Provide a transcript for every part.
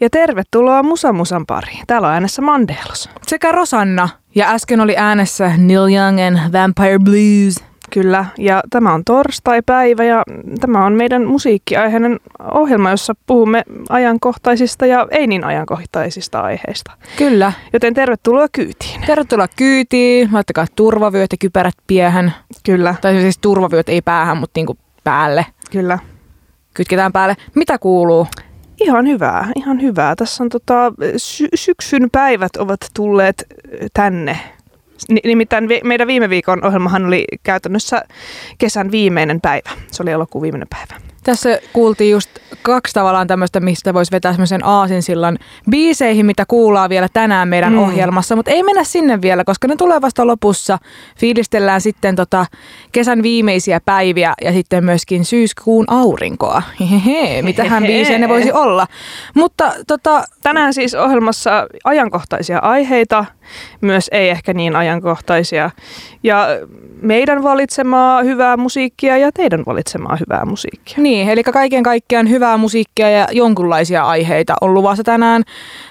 Ja tervetuloa Musa Musan pariin. Täällä on äänessä Mandelos. Sekä Rosanna. Ja äsken oli äänessä Neil Young Vampire Blues. Kyllä, ja tämä on torstai-päivä ja tämä on meidän musiikkiaiheinen ohjelma, jossa puhumme ajankohtaisista ja ei niin ajankohtaisista aiheista. Kyllä. Joten tervetuloa kyytiin. Tervetuloa kyytiin. Laittakaa turvavyöt ja kypärät piähän. Kyllä. Tai siis turvavyöt ei päähän, mutta niinku päälle. Kyllä. Kytketään päälle. Mitä kuuluu? Ihan hyvää, ihan hyvää. Tässä on tota, sy- syksyn päivät ovat tulleet tänne. Nimittäin meidän viime viikon ohjelmahan oli käytännössä kesän viimeinen päivä. Se oli elokuun viimeinen päivä. Tässä kuultiin just kaksi tavallaan tämmöistä, mistä voisi vetää semmoisen aasinsillan biiseihin, mitä kuullaan vielä tänään meidän mm. ohjelmassa, mutta ei mennä sinne vielä, koska ne tulee vasta lopussa. Fiilistellään sitten tota kesän viimeisiä päiviä ja sitten myöskin syyskuun aurinkoa. Hehehe, mitähän biisejä ne voisi olla. Mutta tota... Tänään siis ohjelmassa ajankohtaisia aiheita, myös ei ehkä niin ajankohtaisia. Ja meidän valitsemaa hyvää musiikkia ja teidän valitsemaa hyvää musiikkia. Niin, eli kaiken kaikkiaan hyvää musiikkia ja jonkunlaisia aiheita on luvassa tänään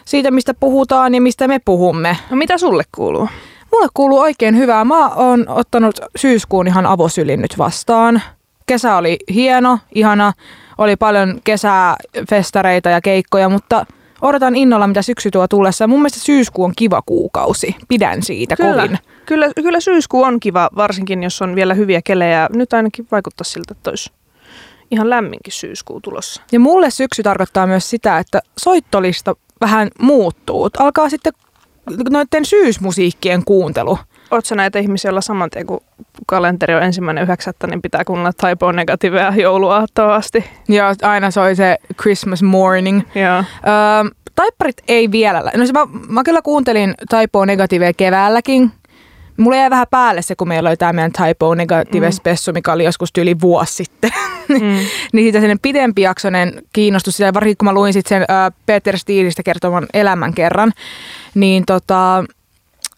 siitä, mistä puhutaan ja mistä me puhumme. No mitä sulle kuuluu? Mulle kuuluu oikein hyvää. Mä oon ottanut syyskuun ihan avosylin nyt vastaan. Kesä oli hieno, ihana. Oli paljon kesää, festareita ja keikkoja, mutta odotan innolla, mitä syksy tuo tullessa. Mun mielestä syyskuu on kiva kuukausi. Pidän siitä kyllä, kovin. Kyllä, kyllä syyskuu on kiva, varsinkin jos on vielä hyviä kelejä. Nyt ainakin vaikuttaa siltä, että olisi ihan lämminkin syyskuu tulossa. Ja mulle syksy tarkoittaa myös sitä, että soittolista vähän muuttuu. Alkaa sitten noiden syysmusiikkien kuuntelu. Oletko näitä ihmisiä, joilla saman tien kun kalenteri on ensimmäinen yhdeksättä, niin pitää kuunnella Typo Negatiivea jouluaattoa asti? Joo, aina soi se Christmas Morning. Joo. Öö, taipparit ei vielä. No, mä, mä kyllä kuuntelin Typo Negatiivea keväälläkin, Mulla jäi vähän päälle se, kun meillä oli tämä meidän Typo Negative mm. Spessu, mikä oli joskus yli vuosi sitten. Mm. niin siitä sellainen pidempijaksoinen kiinnostus, ja varsinkin kun mä luin sitten sen äh, Peter Stiilistä kertoman elämän kerran, niin tota,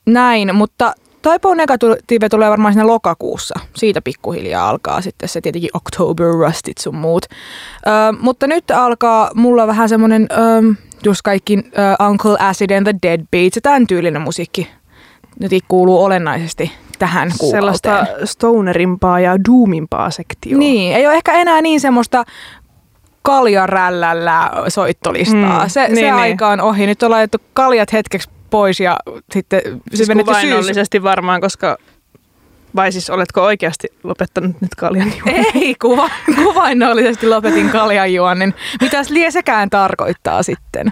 näin, mutta Typo Negative tulee varmaan siinä lokakuussa. Siitä pikkuhiljaa alkaa sitten se tietenkin October Rustit sun muut. Ö, mutta nyt alkaa mulla vähän semmonen, ö, just kaikki ö, Uncle Acid and the Deadbeats ja tämän tyylinen musiikki nyt kuuluu olennaisesti tähän kuukauteen. Sellaista stonerimpaa ja doomimpaa sektioa. Niin, ei ole ehkä enää niin semmoista kaljarällällä soittolistaa. Mm, se, niin, se niin. aika on ohi. Nyt on laitettu kaljat hetkeksi pois ja sitten siis se syys... varmaan, koska vai siis oletko oikeasti lopettanut nyt kaljan juonnin? Ei, kuva, kuvainnollisesti lopetin kaljan juonnin. Mitäs lie sekään tarkoittaa sitten?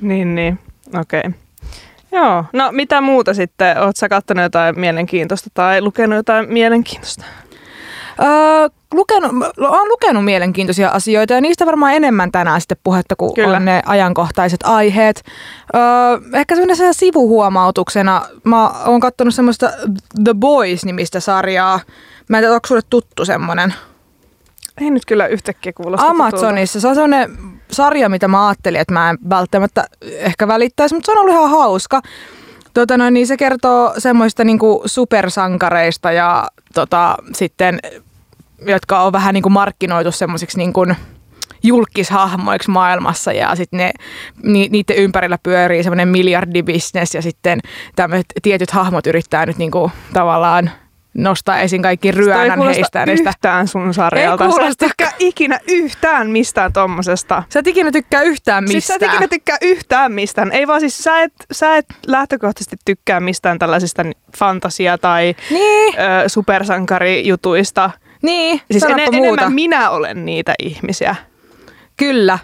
niin, niin. Okei. Okay. Joo, no mitä muuta sitten? Oletko sä katsonut jotain mielenkiintoista tai lukenut jotain mielenkiintoista? Öö, lukenut, olen lukenut mielenkiintoisia asioita ja niistä varmaan enemmän tänään sitten puhetta kuin Kyllä. on ne ajankohtaiset aiheet. Öö, ehkä semmoinen sivuhuomautuksena, mä oon katsonut semmoista The Boys-nimistä sarjaa. Mä en tiedä, onko sulle tuttu semmoinen? Ei nyt kyllä yhtäkkiä kuulosta Amazonissa. Se on sellainen sarja, mitä mä ajattelin, että mä en välttämättä ehkä välittäisi, mutta se on ollut ihan hauska. Tota noin, niin se kertoo semmoista niinku supersankareista ja tota, sitten, jotka on vähän niinku markkinoitu semmoisiksi niinku julkishahmoiksi maailmassa ja sitten ne, ni, niiden ympärillä pyörii semmoinen miljardibisnes ja sitten tämmöiset tietyt hahmot yrittää nyt niinku tavallaan nostaa esiin kaikki ryönän heistä. yhtään sun sarjalta. Ei kuulosta. Sä tykkää ikinä yhtään mistään tommosesta. Sä et ikinä tykkää yhtään mistään. Siis sä et ikinä tykkää yhtään mistään. Ei vaan siis sä et, sä et lähtökohtaisesti tykkää mistään tällaisista fantasia- tai niin. ö, supersankarijutuista. Niin, siis en, enemmän minä olen niitä ihmisiä. Kyllä,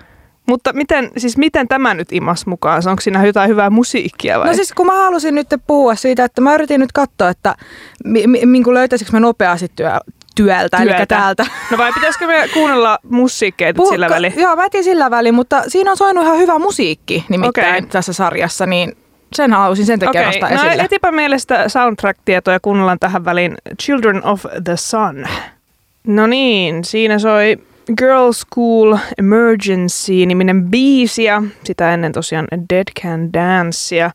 mutta miten, siis miten tämä nyt imas mukaan? Onko siinä jotain hyvää musiikkia vai? No siis kun mä halusin nyt puhua siitä, että mä yritin nyt katsoa, että mi, mi, mi, löytäisikö mä nopeasti työ, työltä, Työtä. eli täältä. No vai pitäisikö me kuunnella musiikkia Puh- sillä väliin? Joo, mä etin sillä väliin, mutta siinä on soinut ihan hyvä musiikki nimittäin okay. tässä sarjassa, niin sen halusin sen takia okay. nostaa no esille. Etipä mielestä soundtrack-tietoja kuunnellaan tähän väliin Children of the Sun. No niin, siinä soi Girl School Emergency-niminen biisi ja sitä ennen tosiaan Dead Can Dancea.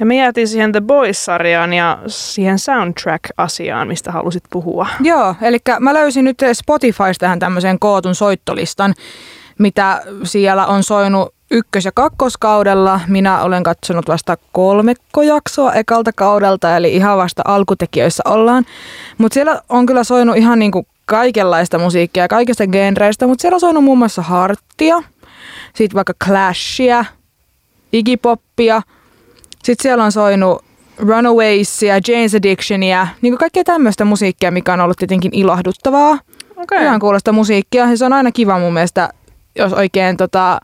Ja me jäätiin siihen The Boys-sarjaan ja siihen soundtrack-asiaan, mistä halusit puhua. Joo, eli mä löysin nyt Spotifysta tähän tämmöisen kootun soittolistan, mitä siellä on soinut ykkös- ja kakkoskaudella. Minä olen katsonut vasta kolmekkojaksoa ekalta kaudelta, eli ihan vasta alkutekijöissä ollaan. Mutta siellä on kyllä soinut ihan niinku kaikenlaista musiikkia, kaikista genreistä, mutta siellä on soinut muun muassa Harttia, sitten vaikka Clashia, Iggy Poppia, sitten siellä on soinut Runawaysia, Jane's Addictionia, niin kuin kaikkea tämmöistä musiikkia, mikä on ollut tietenkin ilahduttavaa. Okei. Ihan kuulosta musiikkia. Ja se on aina kiva mun mielestä, jos oikein tota,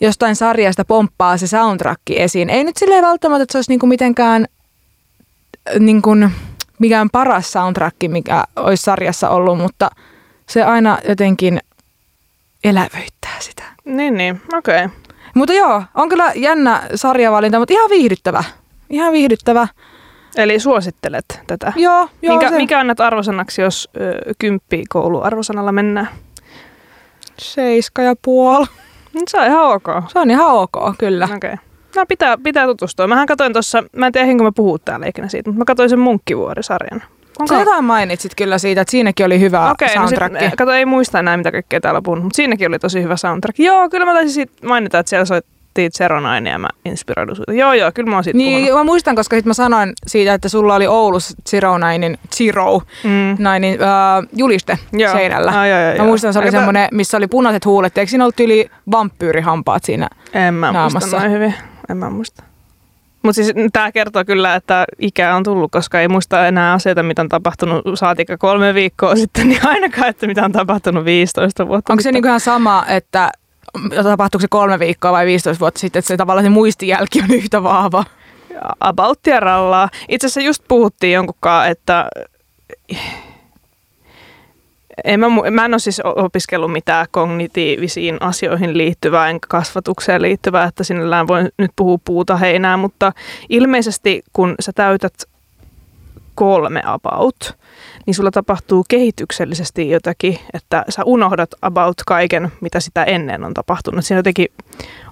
jostain sarjasta pomppaa se soundtrack esiin. Ei nyt silleen välttämättä, että se olisi niinku mitenkään niinku, mikään paras soundtrack, mikä olisi sarjassa ollut, mutta se aina jotenkin elävöittää sitä. Niin, niin. Okei. Okay. Mutta joo, on kyllä jännä sarjavalinta, mutta ihan viihdyttävä. Ihan viihdyttävä. Eli suosittelet tätä. Joo, joo Minkä, se, mikä annat arvosanaksi, jos ö, kymppi kouluarvosanalla mennään? seiska ja puoli. Se on ihan ok. Se on ihan ok, kyllä. Okei. Okay. No pitää, pitää tutustua. Mähän katsoin tuossa, mä en tiedä kun mä puhut täällä ikinä siitä, mutta mä katsoin sen Munkkivuori-sarjan. Sä jotain mainitsit kyllä siitä, että siinäkin oli hyvä no soundtrack. sit, kato, ei muista enää mitä kaikkea täällä on puhunut, mutta siinäkin oli tosi hyvä soundtrack. Joo, kyllä mä taisin siitä mainita, että siellä soittiin Zeronaine ja mä inspiroidun siitä. Joo, joo, kyllä mä oon siitä Niin, puhunut. mä muistan, koska sit mä sanoin siitä, että sulla oli Oulussa Zero Nainin, Zero Mm. Nainin äh, juliste Joo. seinällä. Ai, ai, ai, mä muistan, se oli Aika- semmoinen, missä oli punaiset huulet. Eikö siinä ollut yli vampyyrihampaat siinä? En mä naamassa. muista noin hyvin. En mä muista. Mutta siis tämä kertoo kyllä, että ikä on tullut, koska ei muista enää asioita, mitä on tapahtunut saatika kolme viikkoa sitten, niin ainakaan, että mitä on tapahtunut 15 vuotta Onko se niinku ihan sama, että tapahtuuko se kolme viikkoa vai 15 vuotta sitten, että se tavallaan se muistijälki on yhtä vahva? Abouttia rallaa. Itse asiassa just puhuttiin jonkunkaan, että en mä, mä en ole siis opiskellut mitään kognitiivisiin asioihin liittyvää enkä kasvatukseen liittyvää, että sinällään voin nyt puhua puuta heinää, mutta ilmeisesti kun sä täytät kolme about, niin sulla tapahtuu kehityksellisesti jotakin, että sä unohdat about kaiken, mitä sitä ennen on tapahtunut. Siinä jotenkin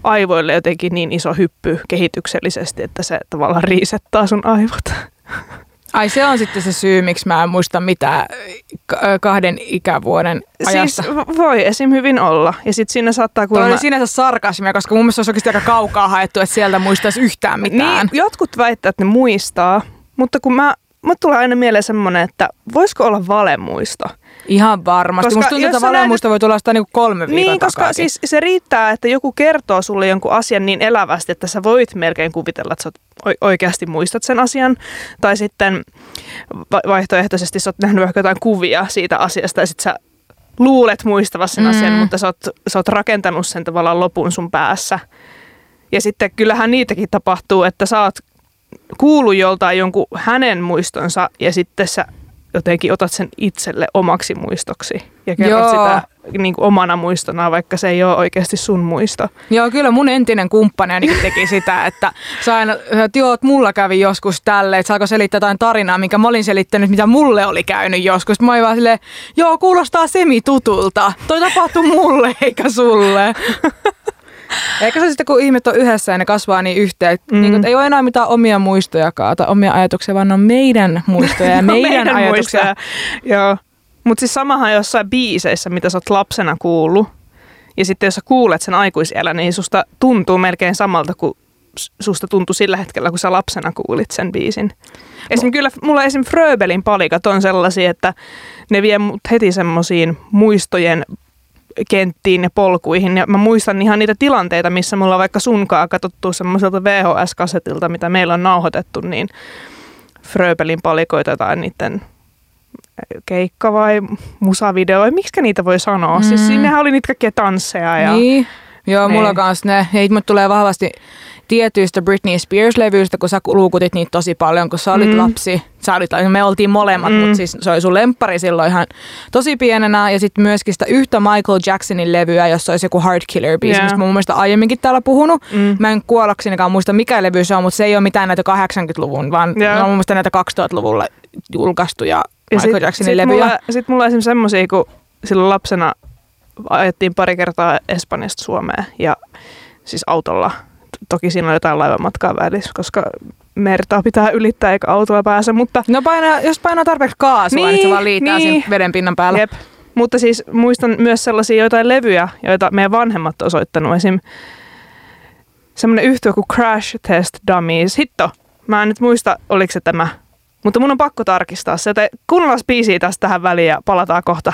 aivoille jotenkin niin iso hyppy kehityksellisesti, että se tavallaan riisettaa sun aivot. Ai se on sitten se syy, miksi mä en muista mitään k- kahden ikävuoden ajassa. Siis voi esim. hyvin olla. Ja sitten siinä saattaa Tuo kuulemma... oli sinänsä sarkasmia, koska mun mielestä se olisi oikeasti aika kaukaa haettu, että sieltä muistaisi yhtään mitään. Niin, jotkut väittävät, että ne muistaa, mutta kun mä, mut tulee aina mieleen semmoinen, että voisiko olla valemuisto? Ihan varmasti. Koska Musta tuntuu, että voi tulla sitä niinku kolme viikon Niin, koska takaakin. siis se riittää, että joku kertoo sulle jonkun asian niin elävästi, että sä voit melkein kuvitella, että sä oikeasti muistat sen asian. Tai sitten va- vaihtoehtoisesti sä oot nähnyt vaikka jotain kuvia siitä asiasta ja sit sä luulet muistavasi sen Mm. asian, mutta sä oot, sä oot rakentanut sen tavallaan lopun sun päässä. Ja sitten kyllähän niitäkin tapahtuu, että sä oot kuullut joltain jonkun hänen muistonsa ja sitten sä jotenkin otat sen itselle omaksi muistoksi ja kerrot Joo. sitä niin kuin omana muistona, vaikka se ei ole oikeasti sun muisto. Joo, kyllä mun entinen kumppani ainakin teki sitä, että sä aina, että joo, että mulla kävi joskus tälle, että saako selittää jotain tarinaa, minkä mä olin selittänyt, mitä mulle oli käynyt joskus. Mä olin vaan silleen, joo, kuulostaa semitutulta. Toi tapahtui mulle eikä sulle. Eikä se sitten, kun ihmiset on yhdessä ja ne kasvaa niin yhteen, että Mm. niin kuin, ei ole enää mitään omia muistojakaan tai omia ajatuksia, vaan ne on meidän muistoja ja meidän, ajatuksia. muistoja. Joo. Mutta siis samahan jossain biiseissä, mitä sä oot lapsena kuullut, ja sitten jos sä kuulet sen aikuisiellä, niin susta tuntuu melkein samalta kuin susta tuntui sillä hetkellä, kun sä lapsena kuulit sen biisin. Esim. kyllä mulla esim. Fröbelin palikat on sellaisia, että ne vie mut heti semmoisiin muistojen kenttiin ja polkuihin. Ja mä muistan ihan niitä tilanteita, missä mulla on vaikka sunkaa katsottu semmoiselta VHS-kasetilta, mitä meillä on nauhoitettu, niin Fröbelin palikoita tai niiden keikka vai musavideo, vai miksi niitä voi sanoa? Mm. Siis Mm. siinähän oli niitä kaikkia tansseja. Ja... Niin. Joo, Niin. mulla kans ne. Hei, mut tulee vahvasti tietyistä Britney Spears-levyistä, kun sä luukutit niitä tosi paljon, kun sä olit Mm. lapsi. Sä olit, me oltiin molemmat, Mm. mutta siis se oli sun lemppari silloin ihan tosi pienenä. Ja sitten myöskin sitä yhtä Michael Jacksonin levyä, jossa olisi joku Heart Killer-biisi, Joo. mistä mä mun mielestä aiemminkin täällä puhunut. Mm. Mä en kuollaksenikaan muista mikä levy se on, mutta se ei ole mitään näitä 80-luvun, vaan ne on mun mielestä näitä 2000-luvulla julkaistuja Ja Michael sit, Jacksonin sit levyjä. mulla, sit mulla on esimerkiksi semmosia, kun silloin lapsena ajettiin pari kertaa Espanjasta Suomeen ja siis autolla. Toki siinä on jotain laivamatkaa välissä, koska mertaa pitää ylittää eikä autolla pääse, mutta No paina, jos painaa tarpeeksi kaasua, niin, niin se vaan liittää niin. sen veden pinnan päällä. Jep. Mutta siis muistan myös sellaisia joitain levyjä, joita meidän vanhemmat on soittanut. Esim. semmoinen yhtyö kuin Crash Test Dummies. Hitto, mä en nyt muista, oliko se tämä. Mutta mun on pakko tarkistaa se, että kuunnellaan biisiä tästä tähän väliin ja palataan kohta.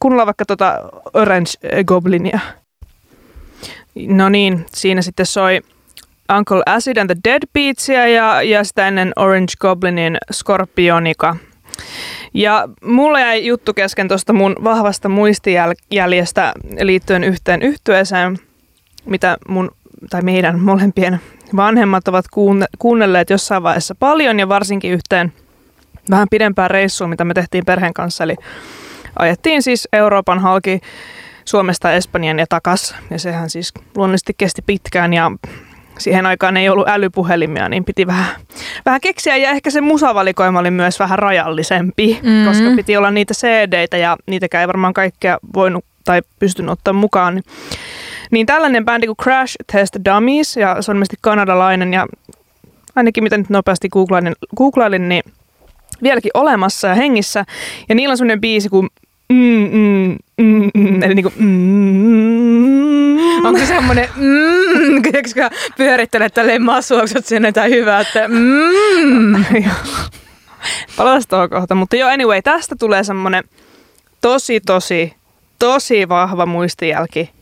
kuunnellaan vaikka tota Orange Goblinia. No niin, siinä sitten soi Uncle Acid and the Deadbeatsia ja, ja sitä ennen Orange Goblinin Scorpionica. Ja mulla jäi juttu kesken tuosta mun vahvasta muistijäljestä liittyen yhteen yhtyeeseen, mitä mun tai meidän molempien vanhemmat ovat kuunnelleet jossain vaiheessa paljon ja varsinkin yhteen vähän pidempään reissuun, mitä me tehtiin perheen kanssa. Eli ajettiin siis Euroopan halki Suomesta Espanjan ja takas. Ja sehän siis luonnollisesti kesti pitkään ja siihen aikaan ei ollut älypuhelimia, niin piti vähän, vähän keksiä. Ja ehkä se musavalikoima oli myös vähän rajallisempi, mm-hmm. koska piti olla niitä cd ja niitäkään ei varmaan kaikkea voinut tai pystynyt ottamaan mukaan. Niin tällainen bändi kuin Crash Test Dummies, ja se on ilmeisesti kanadalainen, ja ainakin mitä nyt nopeasti googlailin, googlailin niin vieläkin olemassa ja hengissä. Ja niillä on sellainen biisi kuin mm, mm, mm, mm, eli niinku mm, Onko se semmoinen mm, kun pyörittelet tälleen massuaksut sinne tai hyvää, että mm. Palataan kohta, mutta joo anyway, tästä tulee semmoinen tosi tosi tosi vahva muistijälki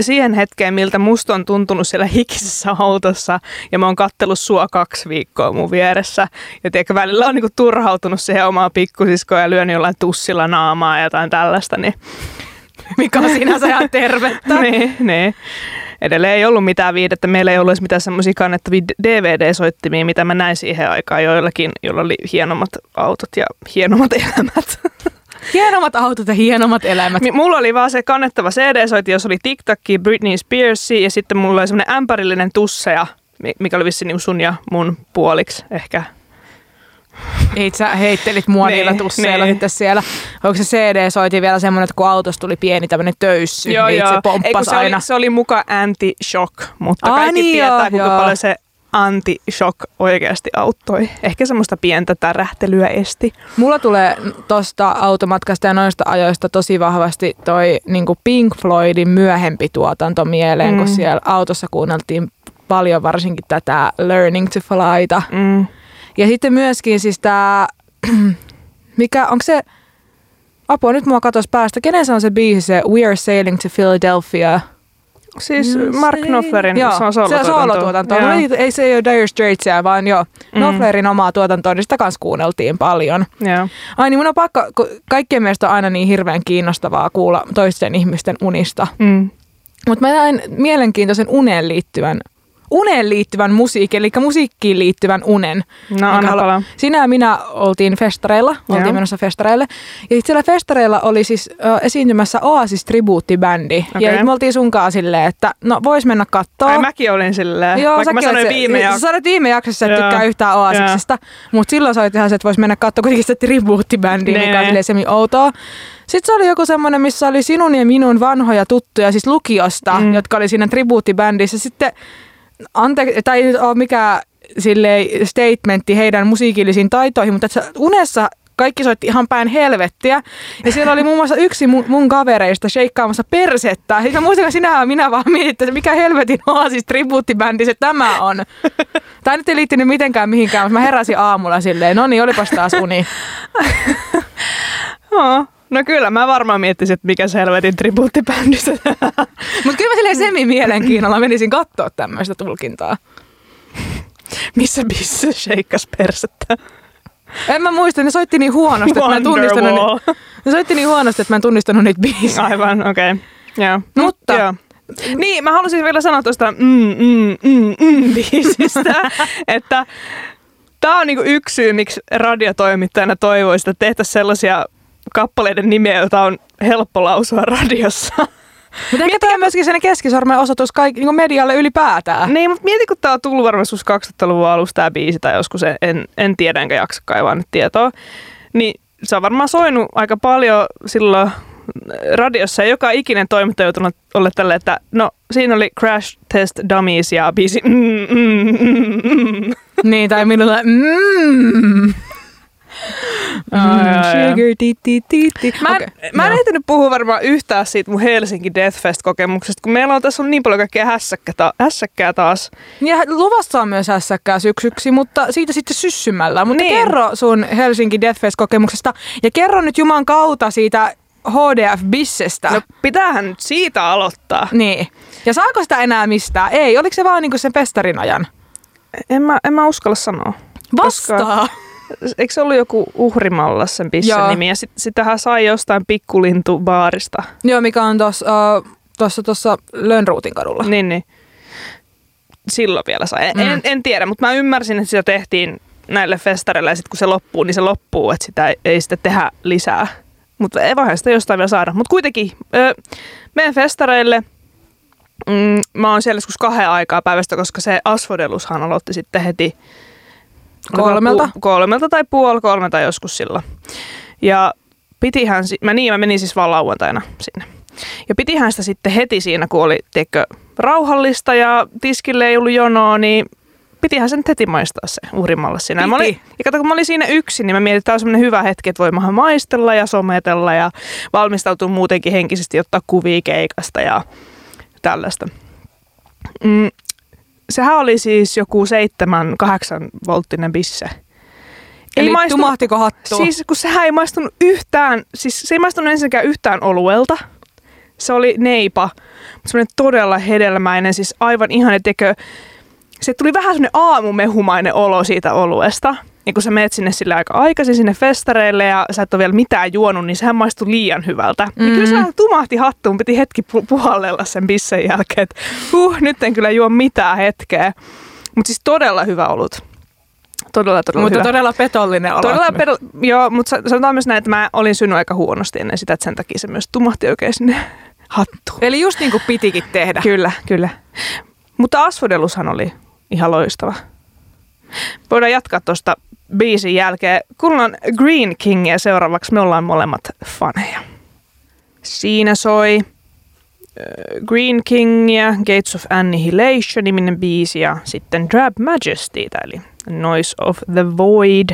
siihen hetkeen, miltä musta on tuntunut siellä hikisessä autossa ja mä oon kattellut sua kaksi viikkoa mun vieressä. Ja tiedätkö, välillä on niinku turhautunut siihen omaa pikkusiskoa ja lyönyt jollain tussilla naamaa ja jotain tällaista. Niin... Mikä on sinänsä ihan tervettä. niin, niin. Edelleen ei ollut mitään viidettä. Meillä ei ollut edes mitään semmoisia kannettavia DVD-soittimia, mitä mä näin siihen aikaan joillakin, joilla oli hienommat autot ja hienommat elämät. Hienommat autot ja hienommat elämät. Mulla oli vaan se kannettava CD-soiti, jos oli TikTok, Britney Spears ja sitten mulla oli semmoinen ämpärillinen tusseja, mikä oli vissiin niin sun ja mun puoliksi ehkä. Itse sä heittelit mua niin, niillä tusseilla niin. sitten siellä. Onko se CD-soiti vielä semmoinen, että kun autossa tuli pieni tämmöinen töyssy, joo, niin joo. se pomppasi Ei, aina. Oli, se oli muka anti-shock, mutta Aa, kaikki niin tietää, joo, kuinka joo. paljon se anti-shock oikeasti auttoi. Ehkä semmoista pientä tärähtelyä esti. Mulla tulee tosta automatkasta ja noista ajoista tosi vahvasti toi niin Pink Floydin myöhempi tuotanto mieleen, mm. kun siellä autossa kuunneltiin paljon varsinkin tätä Learning to Flyta. Mm. Ja sitten myöskin siis tämä, mikä, onko se, apua nyt mua katos päästä, kenen se on se biisi se We are sailing to Philadelphia – Siis Mark Knopflerin joo, se on soolotuotanto. Se on soolotuotanto. No, ei, ei se ole Dire Straitsia, vaan jo mm. Knopflerin omaa tuotantoa, niin sitä kanssa kuunneltiin paljon. Joo. Ai niin mun on pakko, kun kaikkien mielestä on aina niin hirveän kiinnostavaa kuulla toisten ihmisten unista. Mm. Mutta mä näin mielenkiintoisen uneen liittyvän uneen liittyvän musiikin, eli musiikkiin liittyvän unen. No, anna halu- Sinä ja minä oltiin festareilla, oltiin Joo. menossa festareille. Ja sitten siellä festareilla oli siis ö, esiintymässä Oasis tribuuttibändi. Okay. Ja me oltiin sunkaan silleen, että no vois mennä kattoo. Ai mäkin olin silleen, Joo, vaikka mä sanoin viime jaksossa. Sä sanoit viime jaksossa, että tykkää yhtään Oasiksesta. Mutta silloin sä olit ihan se, että vois mennä kattoo kuitenkin sitä tribuuttibändiä, mikä on silleen semi outoa. Sitten se oli joku semmoinen, missä oli sinun ja minun vanhoja tuttuja, siis lukiosta, mm. jotka oli siinä tribuuttibändissä. Sitten anteeksi, tai ei ole mikään silleen statementti heidän musiikillisiin taitoihin, mutta että unessa kaikki soitti ihan päin helvettiä. Ja siellä oli muun muassa yksi mun, mun kavereista sheikkaamassa persettä. Ja muistan, että sinä minä vaan mietit, että mikä helvetin oasis tribuuttibändi se tämä on. Tämä nyt ei liittynyt mitenkään mihinkään, mutta mä heräsin aamulla silleen, no niin, olipas taas uni. oh. No kyllä, mä varmaan miettisin, että mikä se helvetin tribuuttibändi se Mutta kyllä mä silleen semi-mielenkiinnolla menisin katsoa tämmöistä tulkintaa. Missä bissä sheikkas persettä? En mä muista, ne soitti niin huonosti, että mä en tunnistanut ni- ne soitti niin huonosti, että mä en tunnistanut niitä biisejä. Aivan, okei. Okay. Yeah. Mutta Joo. Niin, mä haluaisin vielä sanoa tuosta mm, mm, mm, mm biisistä, että tämä on niinku yksi syy, miksi radiotoimittajana toivoisi, että tehtäisiin sellaisia kappaleiden nimiä, joita on helppo lausua radiossa. Mutta ehkä tämä on myöskin sen keskisormen osoitus kaikki, niin medialle ylipäätään. Niin, mutta mieti, kun tämä on tullut varmaan 2000-luvun alusta tämä biisi tai joskus, en, en tiedä enkä jaksa kaivaa nyt tietoa. Niin se on varmaan soinut aika paljon silloin radiossa ja joka ikinen toimittaja joutunut olla tälle, että no siinä oli Crash Test Dummies ja biisi mm, mm, mm, mm. Niin, tai minulla mm. Mm, sugar, ti, ti, ti, ti. Mä en, mä ehtinyt puhua varmaan yhtään siitä mun Helsinki Deathfest-kokemuksesta, kun meillä on tässä on niin paljon kaikkea hässäkkä ta- hässäkkää taas. Ja luvassa on myös hässäkkää syksyksi, mutta siitä sitten syssymällä. Mutta Niin. kerro sun Helsinki Deathfest-kokemuksesta ja kerro nyt Juman kautta siitä HDF-bissestä. No pitäähän nyt siitä aloittaa. Niin. Ja saako sitä enää mistään? Ei, oliko se vaan niinku sen festarin ajan? En mä, en mä uskalla sanoa. Vastaa. Eikö se ollut joku uhrimalla sen pissen Joo. nimi? Ja sit, sitähän sai jostain pikkulintubaarista. Joo, mikä on tuossa uh, tossa, tossa Lönnruutin kadulla. Niin, niin. Silloin vielä sai. En, Mm. en, en tiedä, mutta mä ymmärsin, että sitä tehtiin näille festareille ja sitten kun se loppuu, niin se loppuu, että sitä ei, ei sitten tehdä lisää. Mutta ei voihan sitä jostain vielä saada. Mutta kuitenkin, ö, menen festareille. Mm, mä oon siellä joskus kahden aikaa päivästä, koska se Asfodelushan aloitti sitten heti Kolmelta? Pu- kolmelta tai puoli kolmelta joskus silloin. Ja pitihän, si- mä niin, mä menin siis vaan lauantaina sinne. Ja pitihän sitä sitten heti siinä, kun oli tiedätkö, rauhallista ja tiskille ei ollut jonoa, niin pitihän sen heti maistaa se uhrimalla siinä. Ja, mä olin, ja kato, kun mä olin siinä yksin, niin mä mietin, että tämä on semmoinen hyvä hetki, että voi maistella ja sometella ja valmistautua muutenkin henkisesti, ottaa kuvia keikasta ja tällaista. Mm, sehän oli siis joku 7-8 volttinen bisse. Ei Eli tumahtiko hattu? Siis kun sehän ei maistunut yhtään, siis se ei maistunut ensinnäkään yhtään oluelta. Se oli neipa, semmoinen todella hedelmäinen, siis aivan ihan, tekö. Se tuli vähän semmoinen aamumehumainen olo siitä oluesta. Ja kun sä menet sinne sille aika aikaisin sinne festareille ja sä et ole vielä mitään juonut, niin sehän maistui liian hyvältä. Mm-hmm. Ja kyllä se vähän tumahti hattuun, piti hetki pu- puhallella sen bissen jälkeen, että huh, nyt en kyllä juo mitään hetkeä. Mutta siis todella hyvä olut. Todella, todella Mutta hyvä. todella petollinen olo. Todella peru- joo, mutta sa- sanotaan myös näin, että mä olin syönyt aika huonosti ennen sitä, että sen takia se myös tumahti oikein sinne hattuun. Eli just niin kuin pitikin tehdä. Kyllä, kyllä. Mutta Asfodelushan oli ihan loistava. Voidaan jatkaa tuosta biisin jälkeen. Kuullaan Green Kingia seuraavaksi. Me ollaan molemmat faneja. Siinä soi Green Kingia, Gates of Annihilation niminen biisi ja sitten Drab Majesty, eli Noise of the Void.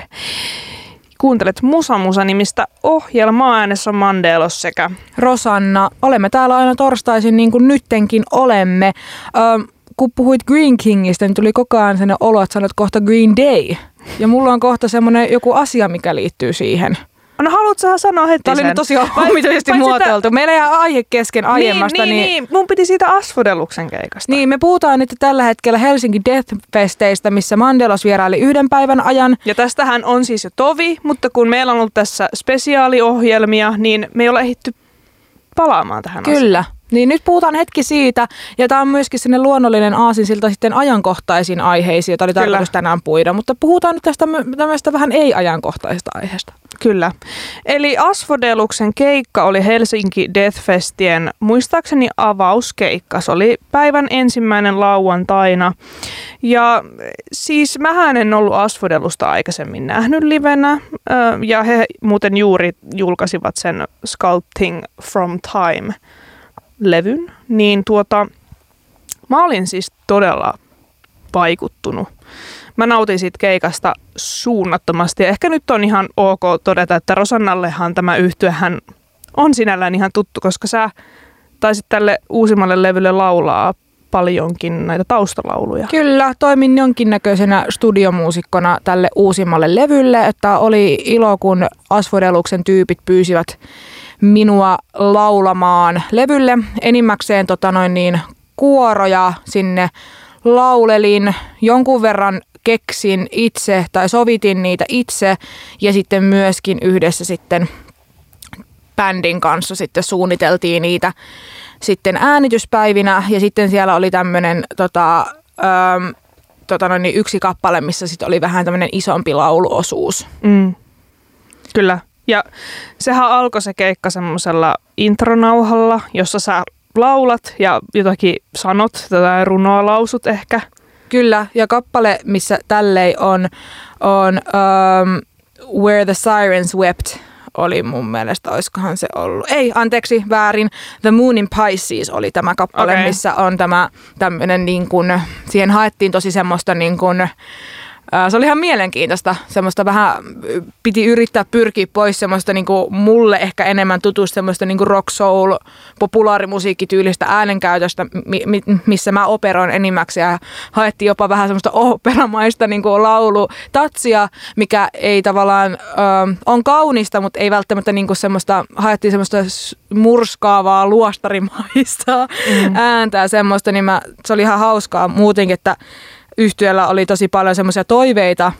Kuuntelet Musa Musa nimistä ohjelmaa äänessä on Mandelos sekä Rosanna, olemme täällä aina torstaisin niin kuin nyttenkin olemme. Ö, kun puhuit Green Kingistä, niin tuli koko ajan sellainen olo, että sanot kohta Green Day. Ja mulla on kohta semmoinen joku asia, mikä liittyy siihen. No haluatko sanoa heti Tämä oli nyt tosi omituisesti sitä- muotoiltu. Meillä jää aihe kesken aiemmasta. niin, niin, niin, mun piti siitä Asfodeluksen keikasta. Niin, me puhutaan nyt tällä hetkellä Helsinki Death Festeistä, missä Mandelos vieraili yhden päivän ajan. Ja tästähän on siis jo tovi, mutta kun meillä on ollut tässä spesiaaliohjelmia, niin me ei ole ehditty palaamaan tähän asiaan. Niin nyt puhutaan hetki siitä, ja tämä on myöskin sinne luonnollinen aasinsilta sitten ajankohtaisiin aiheisiin, joita oli Kyllä. tarkoitus tänään puida. Mutta puhutaan nyt tästä tämmöistä vähän ei-ajankohtaisesta aiheesta. Kyllä. Eli Asfodeluksen keikka oli Helsinki Death Festien muistaakseni avauskeikka. Se oli päivän ensimmäinen lauantaina. Ja siis mähän en ollut Asfodelusta aikaisemmin nähnyt livenä. Ja he muuten juuri julkaisivat sen Sculpting from Time levyn. Niin tuota, mä olin siis todella vaikuttunut. Mä nautin siitä keikasta suunnattomasti. Ja ehkä nyt on ihan ok todeta, että Rosannallehan tämä yhtyehän on sinällään ihan tuttu, koska sä taisit tälle uusimmalle levylle laulaa paljonkin näitä taustalauluja. Kyllä, toimin jonkinnäköisenä studiomuusikkona tälle uusimmalle levylle, että oli ilo, kun Asfodeluksen tyypit pyysivät minua laulamaan levylle. Enimmäkseen tota noin niin, kuoroja sinne laulelin, jonkun verran keksin itse tai sovitin niitä itse ja sitten myöskin yhdessä sitten bändin kanssa sitten suunniteltiin niitä sitten äänityspäivinä ja sitten siellä oli tämmöinen tota, tota noin, niin yksi kappale, missä sitten oli vähän tämmöinen isompi lauluosuus. Mm. Kyllä. Ja sehän alkoi se keikka semmoisella intronauhalla, jossa sä laulat ja jotakin sanot, tätä runoa lausut ehkä. Kyllä, ja kappale, missä tällei on, on um, Where the Sirens Wept oli mun mielestä, olisikohan se ollut. Ei, anteeksi, väärin. The Moon in Pisces oli tämä kappale, okay. missä on tämä tämmöinen niin kuin, siihen haettiin tosi semmoista niin kuin, se oli ihan mielenkiintoista. Semmoista vähän piti yrittää pyrkiä pois semmoista niinku mulle ehkä enemmän tutusta semmoista niinku rock soul populaarimusiikkityylistä äänenkäytöstä, mi- missä mä operoin enimmäkseen ja haettiin jopa vähän semmoista operamaista niinku laulu tatsia, mikä ei tavallaan ö, on kaunista, mutta ei välttämättä niinku semmoista, haettiin semmoista murskaavaa luostarimaista mm. ääntä ja semmoista, niin mä, se oli ihan hauskaa muutenkin, että yhtiöllä oli tosi paljon semmoisia toiveita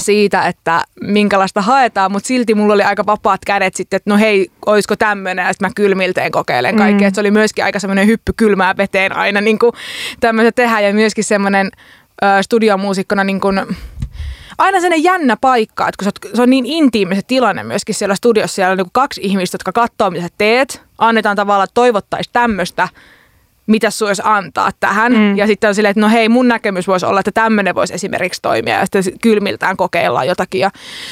siitä, että minkälaista haetaan, mutta silti mulla oli aika vapaat kädet sitten, että no hei, olisiko tämmöinen, ja sitten mä kylmilteen kokeilen kaikkea. Mm. se oli myöskin aika semmoinen hyppy kylmää veteen aina niin tämmöistä tehdä, ja myöskin semmoinen studiomuusikkona niin kuin, aina sellainen jännä paikka, että kun se on niin intiimi se tilanne myöskin siellä studiossa, siellä on niin kaksi ihmistä, jotka katsoo, mitä sä teet, annetaan tavallaan, että toivottaisiin tämmöistä, mitä sun olisi antaa tähän. Mm. Ja sitten on silleen, että no hei, mun näkemys voisi olla, että tämmöinen voisi esimerkiksi toimia. Ja sitten kylmiltään kokeillaan jotakin. Ja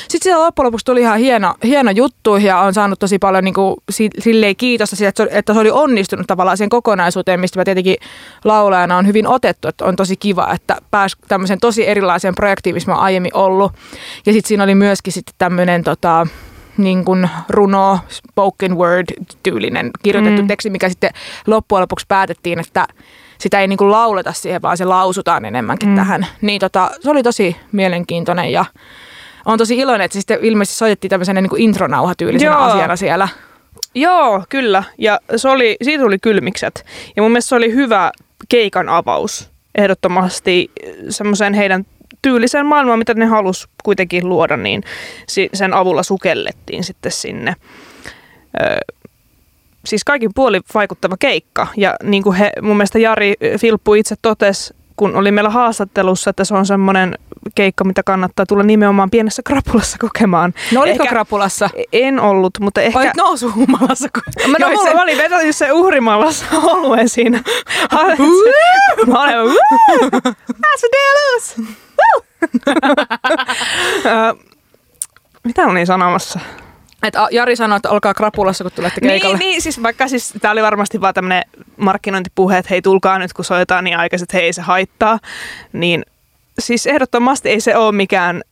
sitten siellä loppujen lopuksi tuli ihan hieno, hieno juttu ja on saanut tosi paljon niin kuin, silleen kiitosta siitä, että se, että se oli onnistunut tavallaan siihen kokonaisuuteen, mistä mä tietenkin laulajana on hyvin otettu. Että on tosi kiva, että pääsi tämmöiseen tosi erilaiseen projektiin, missä mä aiemmin ollut. Ja sitten siinä oli myöskin sitten tämmöinen tota, niin kuin runo, spoken word-tyylinen kirjoitettu mm. teksti, mikä sitten loppujen lopuksi päätettiin, että sitä ei niin kuin lauleta siihen, vaan se lausutaan enemmänkin mm. tähän. Niin tota, se oli tosi mielenkiintoinen ja on tosi iloinen, että se sitten ilmeisesti soitettiin tämmöisenä niin kuin intronauhatyylisenä Joo. asiana siellä. Joo, kyllä. Ja se oli, siitä tuli kylmikset. Ja mun mielestä se oli hyvä keikan avaus ehdottomasti semmoiseen heidän tyylisen maailmaan, mitä ne halus kuitenkin luoda, niin sen avulla sukellettiin sitten sinne. Ö, siis kaikin puoli vaikuttava keikka. Ja niin kuin he, mun mielestä Jari Filppu itse totesi, kun oli meillä haastattelussa, että se on semmoinen keikka, mitä kannattaa tulla nimenomaan pienessä krapulassa kokemaan. No oliko ehkä, krapulassa? En ollut, mutta ehkä... Olit nousuhumalassa? Kun mä, no, mulla sen... oli vetänyt se uhrimallassa oluen siinä. mä olen, That's Mitä olin sanomassa? Et Jari sanoi, että olkaa krapulassa, kun tulette keikalle. Niin, niin siis vaikka siis, tämä oli varmasti vaan tämmöinen markkinointipuhe, että hei tulkaa nyt kun soitetaan niin aikaisin, että hei se haittaa. Niin siis ehdottomasti ei se ole mikään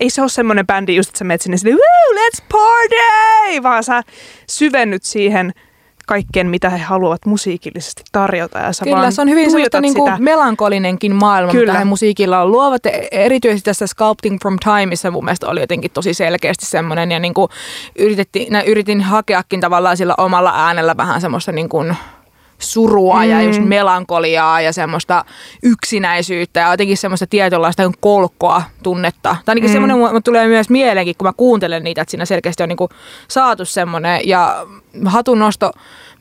ei se ole semmoinen bändi just, että sä menet sinne Woo, let's party, vaan sä syvennyt siihen – kaikkeen, mitä he haluavat musiikillisesti tarjota. Ja sä Kyllä, se on hyvin sellaista niin kuin melankolinenkin maailma, Kyllä. mitä he musiikilla on luovat. Erityisesti tässä Sculpting from Time, missä mun mielestä oli jotenkin tosi selkeästi semmoinen. Ja niin kuin yritettiin, yritin hakeakin tavallaan sillä omalla äänellä vähän semmoista niin kuin surua mm. ja just melankoliaa ja semmoista yksinäisyyttä ja jotenkin semmoista tietynlaista kolkkoa tunnetta. Tai ainakin mm. semmoinen tulee myös mieleenkin, kun mä kuuntelen niitä, että siinä selkeästi on niinku saatu semmoinen ja hatun nosto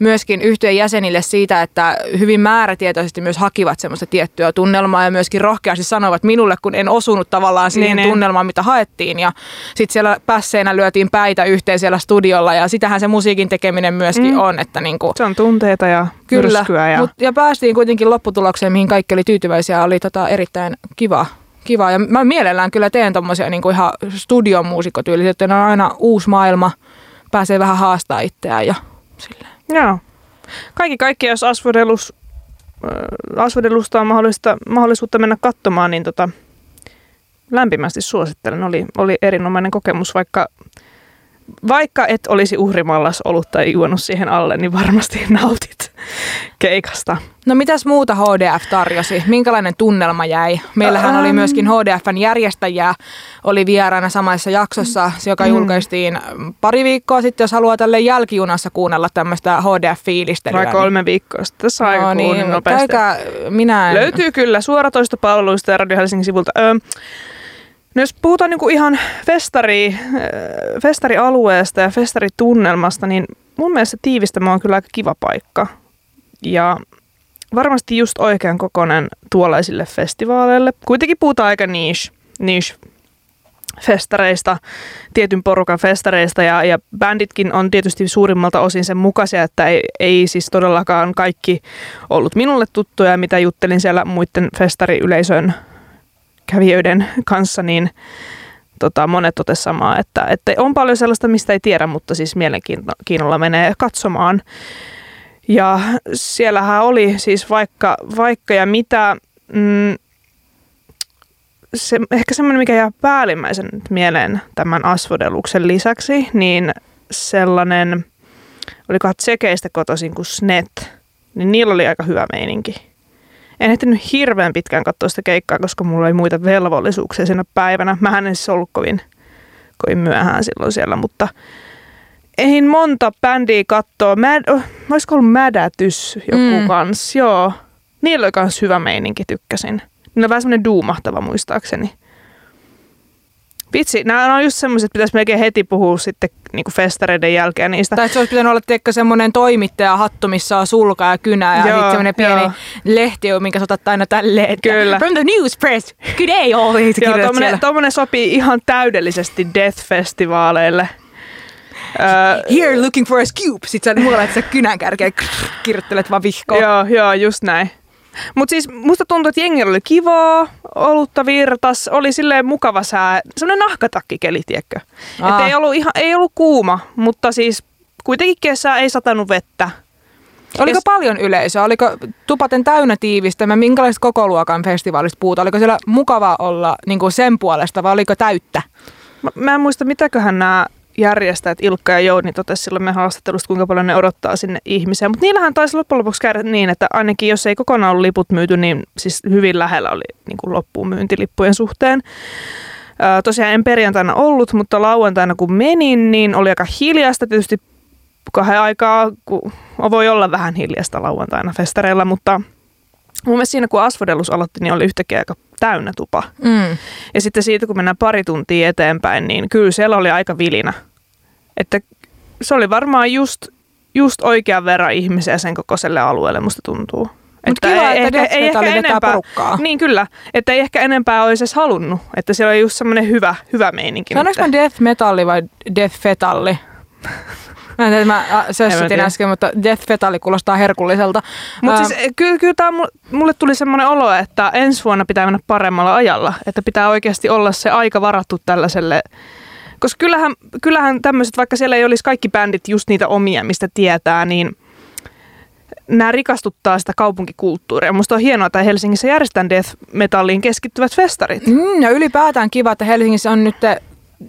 myöskin yhtiön jäsenille siitä, että hyvin määrätietoisesti myös hakivat semmoista tiettyä tunnelmaa ja myöskin rohkeasti sanoivat minulle, kun en osunut tavallaan siihen niin, niin. tunnelmaan, mitä haettiin. Ja sitten siellä pässeenä lyötiin päitä yhteen siellä studiolla ja sitähän se musiikin tekeminen myöskin mm. on. Että niinku, se on tunteita ja kyllä, myrskyä. Ja... Mut, ja päästiin kuitenkin lopputulokseen, mihin kaikki oli tyytyväisiä. Oli tota erittäin kiva kiva. Ja mä mielellään kyllä teen tommosia niin kuin ihan studiomuusikkotyylisiä, että on aina uusi maailma, pääsee vähän haastaa itseään ja silleen. Joo. Kaikki kaikki, jos Asvodelus, äh, Asvodelusta on mahdollista, mahdollisuutta mennä katsomaan, niin tota, lämpimästi suosittelen. Oli, oli erinomainen kokemus, vaikka vaikka et olisi uhrimallas ollut tai juonut siihen alle, niin varmasti nautit keikasta. No mitäs muuta HDF tarjosi? Minkälainen tunnelma jäi? Meillähän oli myöskin HDFn järjestäjiä, oli vieraana samassa jaksossa, joka mm. julkaistiin pari viikkoa sitten, jos haluaa tälle jälkijunassa kuunnella tämmöistä HDF-fiilistelyä. Vai kolme viikkoa sitten, tässä aika no, niin, nopeasti. minä en... Löytyy kyllä suoratoistopalveluista ja Radio Helsingin sivulta. Öö, No jos puhutaan kuin ihan festari, äh, festarialueesta ja festaritunnelmasta, niin mun mielestä tiivistämä on kyllä aika kiva paikka. Ja varmasti just oikean kokoinen tuollaisille festivaaleille. Kuitenkin puhutaan aika niche, niche festareista, tietyn porukan festareista ja, ja bänditkin on tietysti suurimmalta osin sen mukaisia, että ei, ei siis todellakaan kaikki ollut minulle tuttuja, mitä juttelin siellä muiden festariyleisön kävijöiden kanssa, niin tota, monet totesivat samaa, että, että on paljon sellaista, mistä ei tiedä, mutta siis mielenkiinnolla menee katsomaan. Ja siellähän oli siis vaikka, vaikka ja mitä, mm, se, ehkä semmoinen, mikä jää päällimmäisen nyt mieleen tämän Asfodeluksen lisäksi, niin sellainen, olikohan tsekeistä kotoisin kuin Snet, niin niillä oli aika hyvä meininki. En ehtinyt hirveän pitkään katsoa sitä keikkaa, koska mulla oli muita velvollisuuksia siinä päivänä. Mä en siis ollut kovin, kovin myöhään silloin siellä, mutta eihin monta bändiä katsoa. Mad, oh, olisiko ollut Mädätys joku mm. kans, joo. Niillä oli kans hyvä meininki, tykkäsin. Niillä on vähän semmoinen duumahtava muistaakseni. Vitsi, nämä on just semmoiset, että pitäisi melkein heti puhua sitten niin kuin festareiden jälkeen niistä. Tai se olisi pitänyt olla teikö semmoinen toimittaja hattu, missä on sulka ja kynä ja sitten semmoinen pieni joo. lehti, minkä sä otat aina tälleen. Että Kyllä. From the news press, good day all. Joo, tommonen, tommonen sopii ihan täydellisesti Death-festivaaleille. Uh, Here looking for a scoop. Sitten sä mulla sä kynän kärkeen kirjoittelet vaan vihkoa. Joo, joo, just näin. Mutta siis musta tuntuu, että jengillä oli kivaa, olutta virtas, oli silleen mukava sää, semmoinen nahkatakkikeli, tiedätkö? Että ei ollut, ihan, ei ollut kuuma, mutta siis kuitenkin kesää ei satanut vettä. Oliko ja... paljon yleisöä? Oliko tupaten täynnä tiivistä? Mä minkälaista koko luokan festivaalista puhutaan? Oliko siellä mukava olla niin kuin sen puolesta vai oliko täyttä? Mä, mä en muista, mitäköhän nämä järjestäjät Ilkka ja Jouni totesi silloin me haastattelusta, kuinka paljon ne odottaa sinne ihmisiä. Mutta niillähän taisi loppujen lopuksi käydä niin, että ainakin jos ei kokonaan ollut liput myyty, niin siis hyvin lähellä oli niin kuin loppuun myyntilippujen suhteen. Tosiaan en perjantaina ollut, mutta lauantaina kun menin, niin oli aika hiljasta. Tietysti kahden aikaa, kun voi olla vähän hiljasta lauantaina festareilla, mutta mun mielestä siinä kun Asfodelus aloitti, niin oli yhtäkkiä aika täynnä tupa. Mm. Ja sitten siitä, kun mennään pari tuntia eteenpäin, niin kyllä siellä oli aika vilinä. Että se oli varmaan just, just oikean verran ihmisiä sen kokoiselle alueelle, musta tuntuu. Mutta kiva, ei, että ehkä, ei ehkä enempää, porukkaa. Niin kyllä, että ei ehkä enempää olisi edes halunnut. Että siellä oli just semmoinen hyvä, hyvä meininki. Sanoinko mä death metalli vai death fetalli? Mä, en, mä sössytin äsken, mutta Death Fetalli kuulostaa herkulliselta. Mutta siis kyllä, kyllä tää, mulle tuli semmoinen olo, että ensi vuonna pitää mennä paremmalla ajalla. Että pitää oikeasti olla se aika varattu tällaiselle koska kyllähän, kyllähän tämmöiset, vaikka siellä ei olisi kaikki bändit just niitä omia, mistä tietää, niin nämä rikastuttaa sitä kaupunkikulttuuria. Musta on hienoa, että Helsingissä järjestetään death metalliin keskittyvät festarit. Mm, ja ylipäätään kiva, että Helsingissä on nyt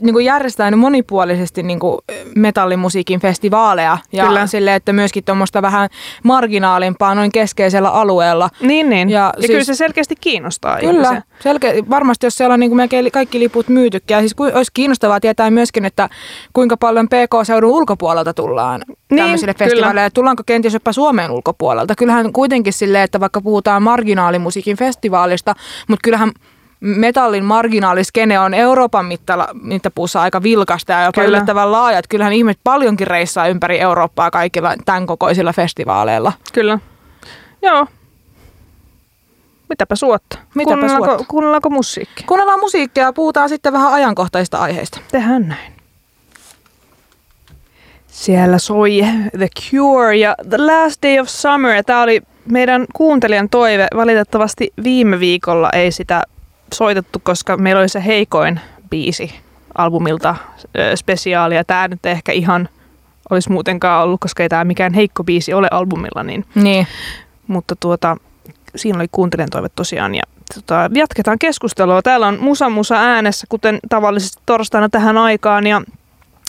niin kuin järjestetään monipuolisesti niin kuin metallimusiikin festivaaleja ja kyllä. sille, että myöskin tuommoista vähän marginaalimpaa noin keskeisellä alueella. Niin, niin. Ja, ja siis, kyllä se selkeästi kiinnostaa Kyllä, selke- varmasti jos siellä on niin kuin melkein kaikki liput myytykään. Siis ku, olisi kiinnostavaa tietää myöskin, että kuinka paljon PK-seudun ulkopuolelta tullaan niin, tämmöisille festivaaleille. Tullaanko kenties jopa Suomeen ulkopuolelta? Kyllähän kuitenkin silleen, että vaikka puhutaan marginaalimusiikin festivaalista, mutta kyllähän metallin marginaaliskene on Euroopan mittala, mittapuussa aika vilkasta ja jopa Kyllä. yllättävän laaja. Että kyllähän ihmiset paljonkin reissaa ympäri Eurooppaa kaikilla tämän kokoisilla festivaaleilla. Kyllä. Joo. Mitäpä suotta? Mitäpä kuunnellaanko, suotta? kuunnellaanko musiikkia? Kuunnellaan musiikkia ja puhutaan sitten vähän ajankohtaisista aiheista. Tehdään näin. Siellä soi The Cure ja The Last Day of Summer. Tämä oli meidän kuuntelijan toive. Valitettavasti viime viikolla ei sitä soitettu, koska meillä oli se heikoin biisi albumilta spesiaalia. Tämä nyt ehkä ihan olisi muutenkaan ollut, koska ei tämä mikään heikko biisi ole albumilla. Niin. niin. Mutta tuota, siinä oli kuuntelijan toive tosiaan. Ja tota, jatketaan keskustelua. Täällä on Musa Musa äänessä, kuten tavallisesti torstaina tähän aikaan. Ja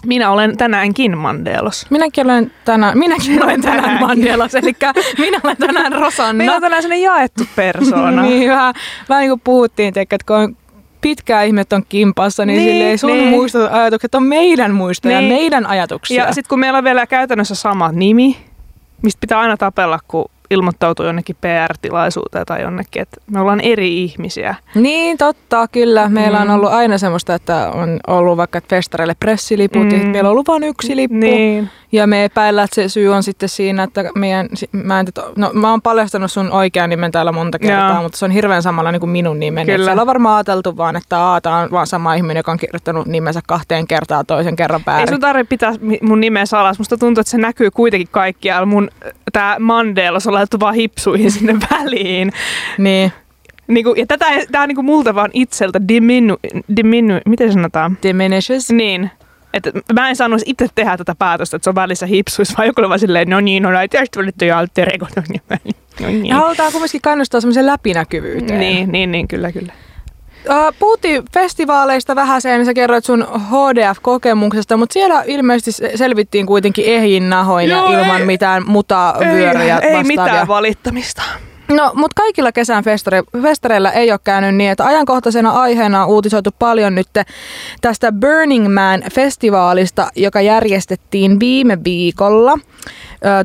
minä olen tänäänkin Mandelos. Minäkin olen tänään, minäkin olen tänään Mandelos, eli minä olen tänään Rosanna. Minä olen tänään sellainen jaettu persoona. niin, vähän, vähän niin kuin puhuttiin, että kun on pitkää ihmet on kimpassa, niin, niin silleen sun niin. muistot, ajatukset on meidän muistoja, niin. meidän ajatuksia. Ja sitten kun meillä on vielä käytännössä sama nimi, mistä pitää aina tapella, kun ilmoittautuu jonnekin PR-tilaisuuteen tai jonnekin, että me ollaan eri ihmisiä. Niin, totta, kyllä. Meillä mm. on ollut aina semmoista, että on ollut vaikka festareille pressiliput mm. ja meillä on ollut vain yksi lippu. Niin. Ja me epäillään, että se syy on sitten siinä, että meidän, mä, en, no, mä oon paljastanut sun oikean nimen täällä monta kertaa, Jaa. mutta se on hirveän samalla niin kuin minun nimeni. Kyllä. Siellä on varmaan ajateltu vaan, että Aata on vaan sama ihminen, joka on kirjoittanut nimensä kahteen kertaan toisen kerran päälle. Ei sun tarvitse pitää mun nimeä salas. Musta tuntuu, että se näkyy kuitenkin kaikkialla. Mun tää Mandelos on laitettu vaan hipsuihin sinne väliin. niin. Niinku, ja tätä, tää on niinku multa vaan itseltä diminu, diminu, miten sanotaan? Diminishes. Niin. Että mä en saanut itse tehdä tätä päätöstä, että se on välissä hipsuissa, vaan joku oli vaan silleen, no niin, no näitä tästä valittu ja alter ego, no niin. No niin. Ja halutaan kumminkin kannustaa semmoisen läpinäkyvyyteen. Niin, niin, niin, kyllä, kyllä. Uh, puhuttiin festivaaleista vähän sen, sä kerroit sun HDF-kokemuksesta, mutta siellä ilmeisesti selvittiin kuitenkin ehjin nahoin ja ilman ei, mitään mutavyöryjä ei, ei mitään valittamista. No, mutta kaikilla kesän festare- festareilla ei ole käynyt niin, että ajankohtaisena aiheena on uutisoitu paljon nyt tästä Burning Man-festivaalista, joka järjestettiin viime viikolla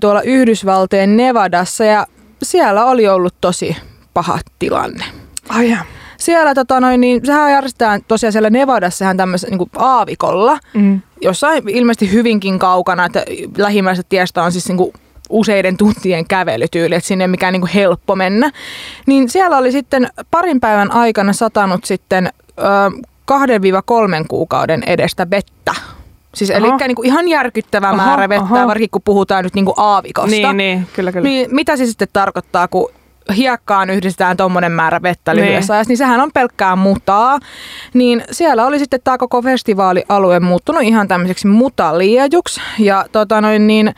tuolla Yhdysvaltojen Nevadassa ja siellä oli ollut tosi paha tilanne. Ai ja. Siellä tota noin, niin sehän järjestetään tosiaan siellä Nevadassa sehän tämmöisessä niin aavikolla, mm. jossain ilmeisesti hyvinkin kaukana, että lähimmäisestä tiestä on siis niin kuin useiden tuntien kävelytyyli, että sinne ei mikään niin kuin helppo mennä. Niin siellä oli sitten parin päivän aikana satanut sitten ö, kahden viiva kolmen kuukauden edestä vettä. Siis eli niin kuin ihan järkyttävä aha, määrä vettä, aha. varsinkin kun puhutaan nyt niin kuin aavikosta. Niin, niin, kyllä, kyllä. Niin, mitä se sitten tarkoittaa, kun hiekkaan yhdistetään tuommoinen määrä vettä niin. lyhyessä ajassa, niin sehän on pelkkää mutaa. Niin siellä oli sitten tämä koko festivaalialue muuttunut ihan tämmöiseksi mutaliejuksi. Ja tota noin niin,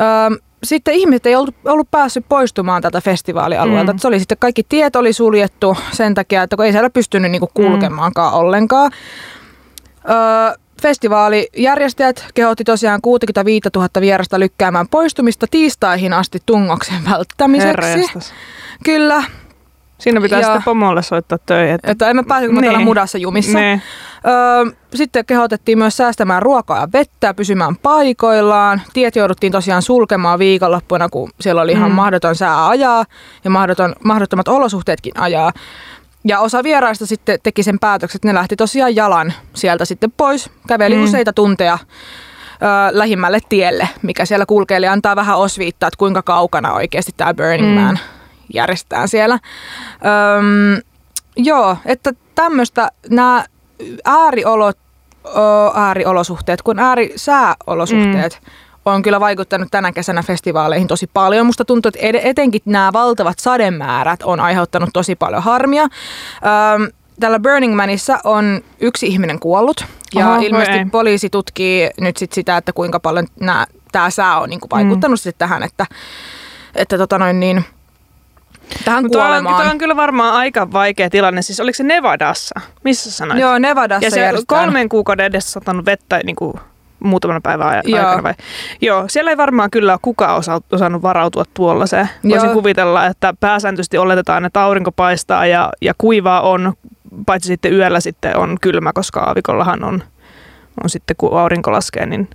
ö, sitten ihmiset ei ollut, ollut päässyt poistumaan tältä festivaalialueelta. Mm. Se oli sitten kaikki tiet oli suljettu sen takia, että kun ei siellä pystynyt niinku kulkemaankaan mm. ollenkaan. Öö, Festivaalijärjestäjät kehotti tosiaan 65 000 vierasta lykkäämään poistumista tiistaihin asti tungoksen välttämiseksi. Herrejestas. Kyllä. Siinä pitää ja, sitten pomolle soittaa töihin. Että, että en mä pääse, kun niin. mudassa jumissa. Niin. Öö, sitten kehotettiin myös säästämään ruokaa ja vettä, pysymään paikoillaan. Tiet jouduttiin tosiaan sulkemaan viikonloppuna, kun siellä oli ihan mm. mahdoton sää ajaa ja mahdoton, mahdottomat olosuhteetkin ajaa. Ja osa vieraista sitten teki sen päätöksen, että ne lähti tosiaan jalan sieltä sitten pois. Käveli mm. useita tunteja ö, lähimmälle tielle, mikä siellä kulkee. Eli antaa vähän osviittaa, että kuinka kaukana oikeasti tämä Burning mm. Man järjestetään siellä. Öm, joo, että tämmöistä nämä ääriolot, ääriolosuhteet kuin äärisääolosuhteet mm on kyllä vaikuttanut tänä kesänä festivaaleihin tosi paljon. Musta tuntuu, että etenkin nämä valtavat sademäärät on aiheuttanut tosi paljon harmia. Öm, tällä Burning Manissa on yksi ihminen kuollut ja Oho, ilmeisesti ei. poliisi tutkii nyt sit sitä, että kuinka paljon tämä sää on niinku vaikuttanut mm. tähän, että, että tota noin niin, tähän kuolemaan. Tuo on kyllä varmaan aika vaikea tilanne. Siis oliko se Nevadassa? Missä sanoit? Joo, Nevadassa Ja se kolmen kuukauden edessä satanut vettä niin kuin muutamana päivän aikana vai? Joo, siellä ei varmaan kyllä kukaan osa, osannut varautua tuollaiseen. Voisin Joo. kuvitella, että pääsääntöisesti oletetaan, että aurinko paistaa ja, ja kuivaa on, paitsi sitten yöllä sitten on kylmä, koska aavikollahan on, on sitten kun aurinko laskee, niin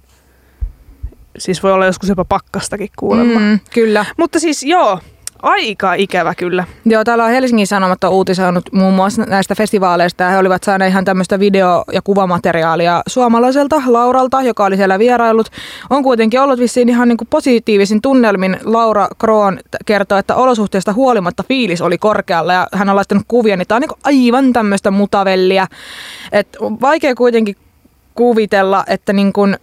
siis voi olla joskus jopa pakkastakin kuulemma. Mm, kyllä. Mutta siis joo, Aika ikävä kyllä. Joo, täällä on Helsingin Sanomat on uutisoinut muun muassa näistä festivaaleista. He olivat saaneet ihan tämmöistä video- ja kuvamateriaalia suomalaiselta Lauralta, joka oli siellä vierailut. On kuitenkin ollut vissiin ihan niin kuin positiivisin tunnelmin. Laura Kroon kertoo, että olosuhteista huolimatta fiilis oli korkealla ja hän on laittanut kuvia, niin tämä on niin aivan tämmöistä mutavellia. Et vaikea kuitenkin kuvitella, että niin kuin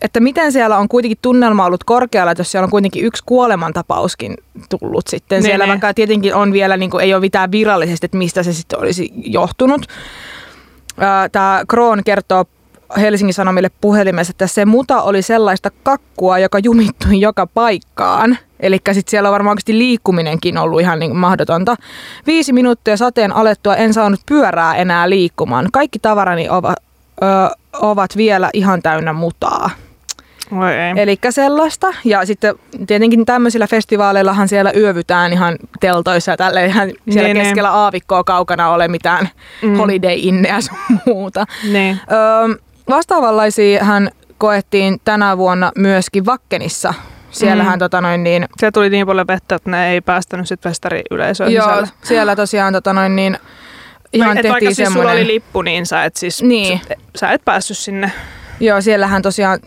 että miten siellä on kuitenkin tunnelma ollut korkealla, että jos siellä on kuitenkin yksi kuolemantapauskin tullut sitten ne, siellä, ne. vaikka tietenkin on vielä, niin kuin, ei ole mitään virallisesti, että mistä se sitten olisi johtunut. Tämä Kroon kertoo Helsingin Sanomille puhelimessa, että se muta oli sellaista kakkua, joka jumittui joka paikkaan. Eli sitten siellä on varmaan liikkuminenkin ollut ihan niin mahdotonta. Viisi minuuttia sateen alettua en saanut pyörää enää liikkumaan. Kaikki tavarani ö, ovat vielä ihan täynnä mutaa. Eli sellaista. Ja sitten tietenkin tämmöisillä festivaaleillahan siellä yövytään ihan teltoissa ja tälle ihan siellä niin, keskellä niin. aavikkoa kaukana ole mitään mm. holiday inneä sun muuta. Niin. Öö, vastaavanlaisia hän koettiin tänä vuonna myöskin Vakkenissa. Siellähän mm. tota noin niin... Se tuli niin paljon vettä, että ne ei päästänyt sitten festariyleisöön Joo, sisällä. siellä tosiaan tota noin niin... Ihan et vaikka siis sulla oli lippu, niin sä et siis... Niin. Sä, sä et päässyt sinne Joo, siellähän tosiaan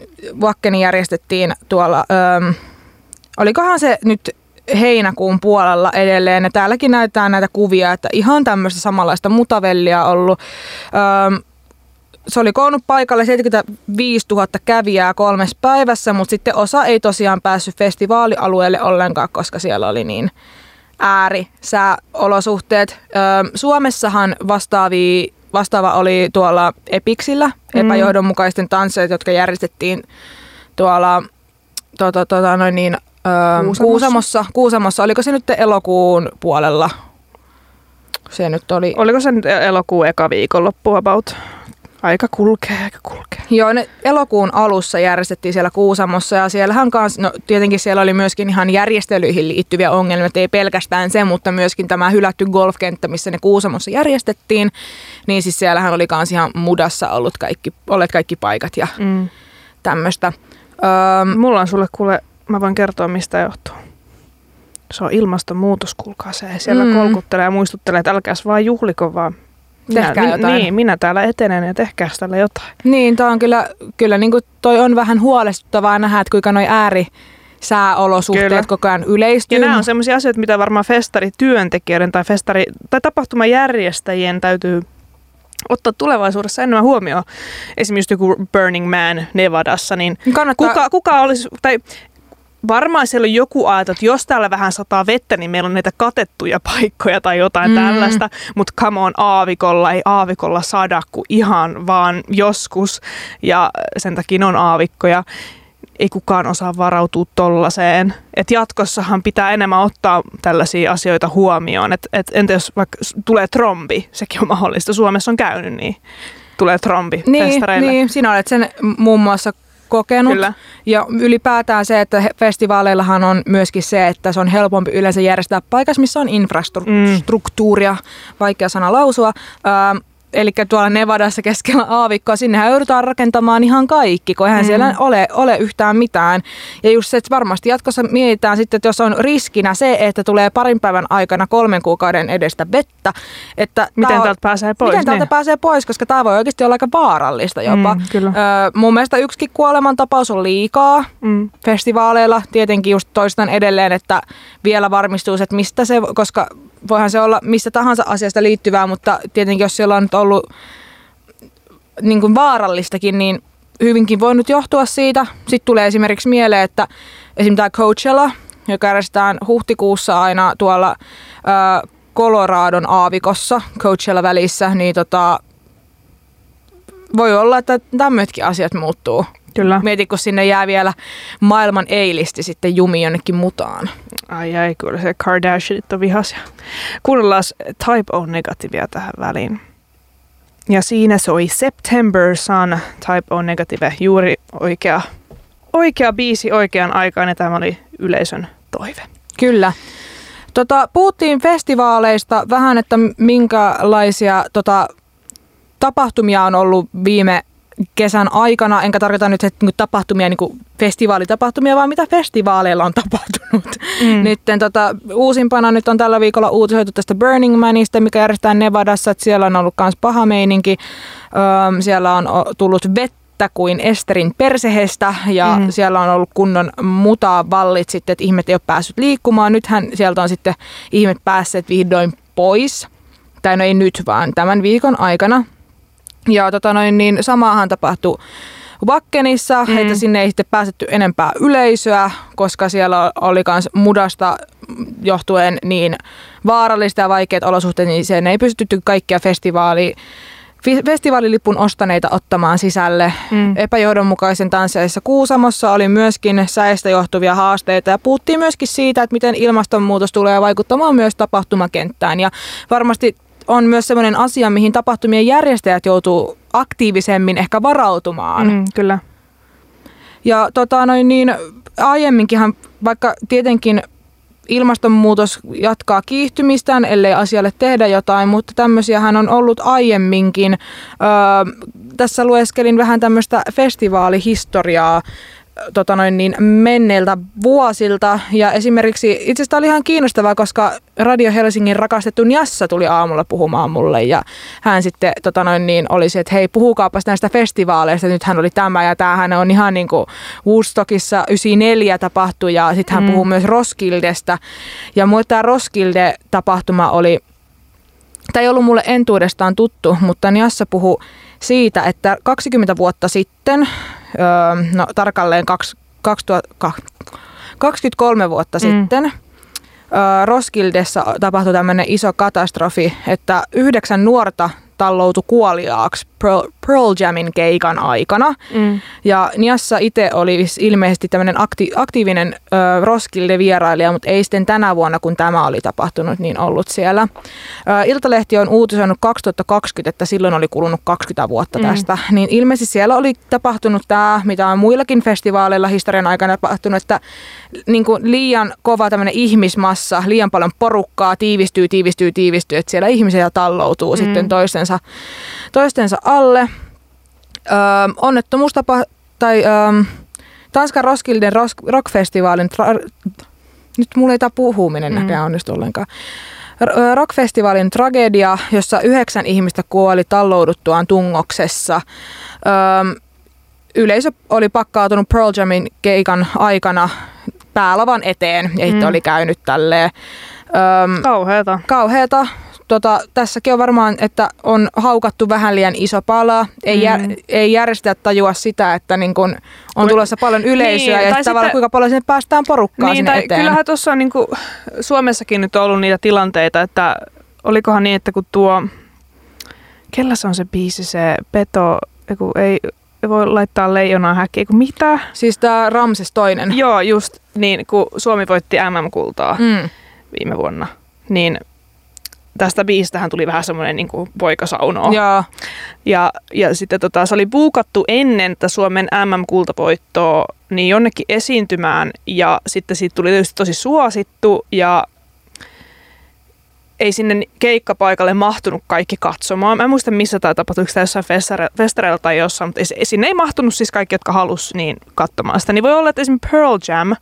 Vakkeni järjestettiin tuolla, öö, olikohan se nyt heinäkuun puolella edelleen. Ja täälläkin näytetään näitä kuvia, että ihan tämmöistä samanlaista mutavellia ollut. Öö, se oli koonnut paikalle 75 000 kävijää kolmessa päivässä, mutta sitten osa ei tosiaan päässyt festivaalialueelle ollenkaan, koska siellä oli niin äärisääolosuhteet. Öö, Suomessahan vastaavia Vastaava oli tuolla Epiksillä, mm. epäjohdonmukaisten tansseet, jotka järjestettiin tuolla to, to, to, noin niin, Kuusamossa. Kuusamossa. Kuusamossa. Oliko se nyt elokuun puolella? Se nyt oli... Oliko se nyt elokuun eka viikonloppu about? Aika kulkee, aika kulkee. Joo, ne elokuun alussa järjestettiin siellä Kuusamossa ja siellähän kanssa, no tietenkin siellä oli myöskin ihan järjestelyihin liittyviä ongelmia, ei pelkästään se, mutta myöskin tämä hylätty golfkenttä, missä ne Kuusamossa järjestettiin, niin siis siellähän oli kans ihan mudassa ollut kaikki, olleet kaikki paikat ja mm. tämmöistä. Öö, Mulla on sulle kuule, mä voin kertoa mistä johtuu. Se on ilmastonmuutos, kuulkaa se. Siellä mm. kolkuttelee ja muistuttelee, että älkääs vaan juhliko, vaan Tehkää minä, jotain. Niin, minä täällä etenen ja tehkää tällä jotain. Niin, toi on kyllä, kyllä niin kuin toi on vähän huolestuttavaa nähdä, että kuinka noi ääri sääolosuhteet Kyllä. koko ajan yleistyy. Ja nämä on sellaisia asioita, mitä varmaan festarityöntekijöiden tai, festari, tai tapahtumajärjestäjien täytyy ottaa tulevaisuudessa enemmän huomioon. Esimerkiksi joku Burning Man Nevadassa, niin Kannattaa... kuka, kuka olisi, tai varmaan siellä on joku ajatus, että jos täällä vähän sataa vettä, niin meillä on näitä katettuja paikkoja tai jotain mm. tällaista. Mutta come on, aavikolla ei aavikolla sada kuin ihan vaan joskus. Ja sen takia on aavikkoja. Ei kukaan osaa varautua tollaiseen. Et jatkossahan pitää enemmän ottaa tällaisia asioita huomioon. Et, et entä jos vaikka tulee trombi, sekin on mahdollista. Suomessa on käynyt niin tulee trombi niin, niin, sinä olet sen muun muassa kokenut. Kyllä. Ja ylipäätään se, että festivaaleillahan on myöskin se, että se on helpompi yleensä järjestää paikassa, missä on infrastruktuuria, mm. vaikea sana lausua. Ähm, eli tuolla Nevadassa keskellä aavikkoa, sinnehän joudutaan rakentamaan ihan kaikki, kun eihän mm. siellä ole, ole yhtään mitään. Ja just se, että varmasti jatkossa mietitään sitten, että jos on riskinä se, että tulee parin päivän aikana kolmen kuukauden edestä vettä, että miten täältä pääsee pois? Miten täältä niin. pääsee pois, koska tämä voi oikeasti olla aika vaarallista jopa. Mm, kyllä. Öö, mun mielestä yksikin kuolemantapaus on liikaa mm. festivaaleilla. Tietenkin just toistan edelleen, että vielä varmistuu, että mistä se, koska voihan se olla mistä tahansa asiasta liittyvää, mutta tietenkin jos siellä on nyt ollut niin kuin vaarallistakin, niin hyvinkin voinut johtua siitä. Sitten tulee esimerkiksi mieleen, että esimerkiksi tämä Coachella, joka järjestetään huhtikuussa aina tuolla äh, Coloradon aavikossa, Coachella välissä, niin tota, voi olla, että tämmöisetkin asiat muuttuu. Kyllä. Mieti, kun sinne jää vielä maailman eilisti sitten jumi jonnekin mutaan. Ai ai, kyllä se Kardashianit on vihaisia. Kuunnellaan Type O negativia tähän väliin. Ja siinä soi September Sun Type O Negative, juuri oikea, oikea biisi oikean aikaan, ja tämä oli yleisön toive. Kyllä. Tota, puhuttiin festivaaleista vähän, että minkälaisia tota, tapahtumia on ollut viime kesän aikana, enkä tarkoita nyt että, niin tapahtumia, niin kuin festivaalitapahtumia, vaan mitä festivaaleilla on tapahtunut. Mm. Nyt tota, uusimpana nyt on tällä viikolla uutisoitu tästä Burning Manista, mikä järjestetään Nevadassa, että siellä on ollut myös paha meininki. Öö, siellä on tullut vettä kuin Esterin persehestä ja mm. siellä on ollut kunnon mutaa vallit sitten, että ihmet ei ole päässyt liikkumaan. Nythän sieltä on sitten ihmet päässeet vihdoin pois. Tai no ei nyt, vaan tämän viikon aikana. Ja tota noin, niin samaahan tapahtui Vakkenissa, mm. että sinne ei sitten pääsetty enempää yleisöä, koska siellä oli myös mudasta johtuen niin vaarallista ja vaikeat olosuhteet, niin sen ei pystytty kaikkia festivaali, festivaalilipun ostaneita ottamaan sisälle. Mm. Epäjohdonmukaisen tansseissa Kuusamossa oli myöskin säistä johtuvia haasteita ja puhuttiin myöskin siitä, että miten ilmastonmuutos tulee vaikuttamaan myös tapahtumakenttään. Ja varmasti on myös sellainen asia, mihin tapahtumien järjestäjät joutuu aktiivisemmin ehkä varautumaan. Mm, kyllä. Ja tota, noin niin, aiemminkinhan, vaikka tietenkin ilmastonmuutos jatkaa kiihtymistään, ellei asialle tehdä jotain, mutta tämmöisiähän on ollut aiemminkin. Öö, tässä lueskelin vähän tämmöistä festivaalihistoriaa tota noin, niin menneiltä vuosilta. Ja esimerkiksi itse asiassa oli ihan kiinnostavaa, koska Radio Helsingin rakastettu Jassa tuli aamulla puhumaan mulle ja hän sitten tota noin, niin oli se, että hei puhukaapas näistä festivaaleista, nyt hän oli tämä ja tämähän on ihan niin kuin Woodstockissa 94 tapahtui ja sitten hän mm. puhuu myös Roskildesta. Ja mulle tämä Roskilde-tapahtuma oli, tämä ei ollut mulle entuudestaan tuttu, mutta Jassa puhui siitä, että 20 vuotta sitten öö, no tarkalleen 23 vuotta mm. sitten öö, Roskildessa tapahtui tämmöinen iso katastrofi, että yhdeksän nuorta talloutu kuoliaaksi Pearl, Pearl Jamin keikan aikana. Mm. Ja Niassa itse oli ilmeisesti tämmöinen akti, aktiivinen ö, Roskilde-vierailija, mutta ei sitten tänä vuonna, kun tämä oli tapahtunut, niin ollut siellä. Ö, Iltalehti on uutisoinut 2020, että silloin oli kulunut 20 vuotta Mm. tästä. Niin ilmeisesti siellä oli tapahtunut tämä, mitä on muillakin festivaaleilla historian aikana tapahtunut, että niin kuin liian kova tämmöinen ihmismassa, liian paljon porukkaa tiivistyy, tiivistyy, tiivistyy, että siellä ihmisiä talloutuu mm. sitten toistensa, toistensa alle. Öö, onnettomuus tapa, tai öö, Tanskan Roskilden Rosk- Rockfestivaalin, tra- nyt mulla ei tämä puhuminen mm. näkään onnistu ollenkaan. R- ö, Rockfestivaalin tragedia, jossa yhdeksän ihmistä kuoli tallouduttuaan tungoksessa. Öö, yleisö oli pakkautunut Pearl Jamin keikan aikana päälavan eteen ja Mm. oli käynyt tälleen. Öö, Kauheeta. kauheata. Tota, tässäkin on varmaan, että on haukattu vähän liian iso pala. Ei, jär, Mm. ei järjestä tajua sitä, että niin kun on tulossa paljon yleisöä Niin, ja tavallaan sitten- kuinka paljon sinne päästään porukkaa Niin, sinne tai eteen. kyllähän tuossa on niinku, Suomessakin nyt ollut niitä tilanteita, että olikohan niin, että kun tuo, kellä se on se biisi, se peto, kun ei, ei voi laittaa leijonaa häkkiin, kun mitä? Siis tämä Ramses toinen. Joo, just niin, kun Suomi voitti MM-kultaa Mm. viime vuonna, niin tästä biisistähän tuli vähän semmoinen niin poikasauno. Joo. Ja, ja sitten tota, se oli buukattu ennen tätä Suomen MM-kultapoittoa niin jonnekin esiintymään ja sitten siitä tuli tietysti tosi suosittu ja ei sinne keikkapaikalle mahtunut kaikki katsomaan. Mä en muista missä tämä tapahtui, oliko tämä jossain festare- festareilla tai jossain, mutta ei, sinne ei mahtunut siis kaikki, jotka halus niin katsomaan sitä. Niin voi olla, että esimerkiksi Pearl Jam,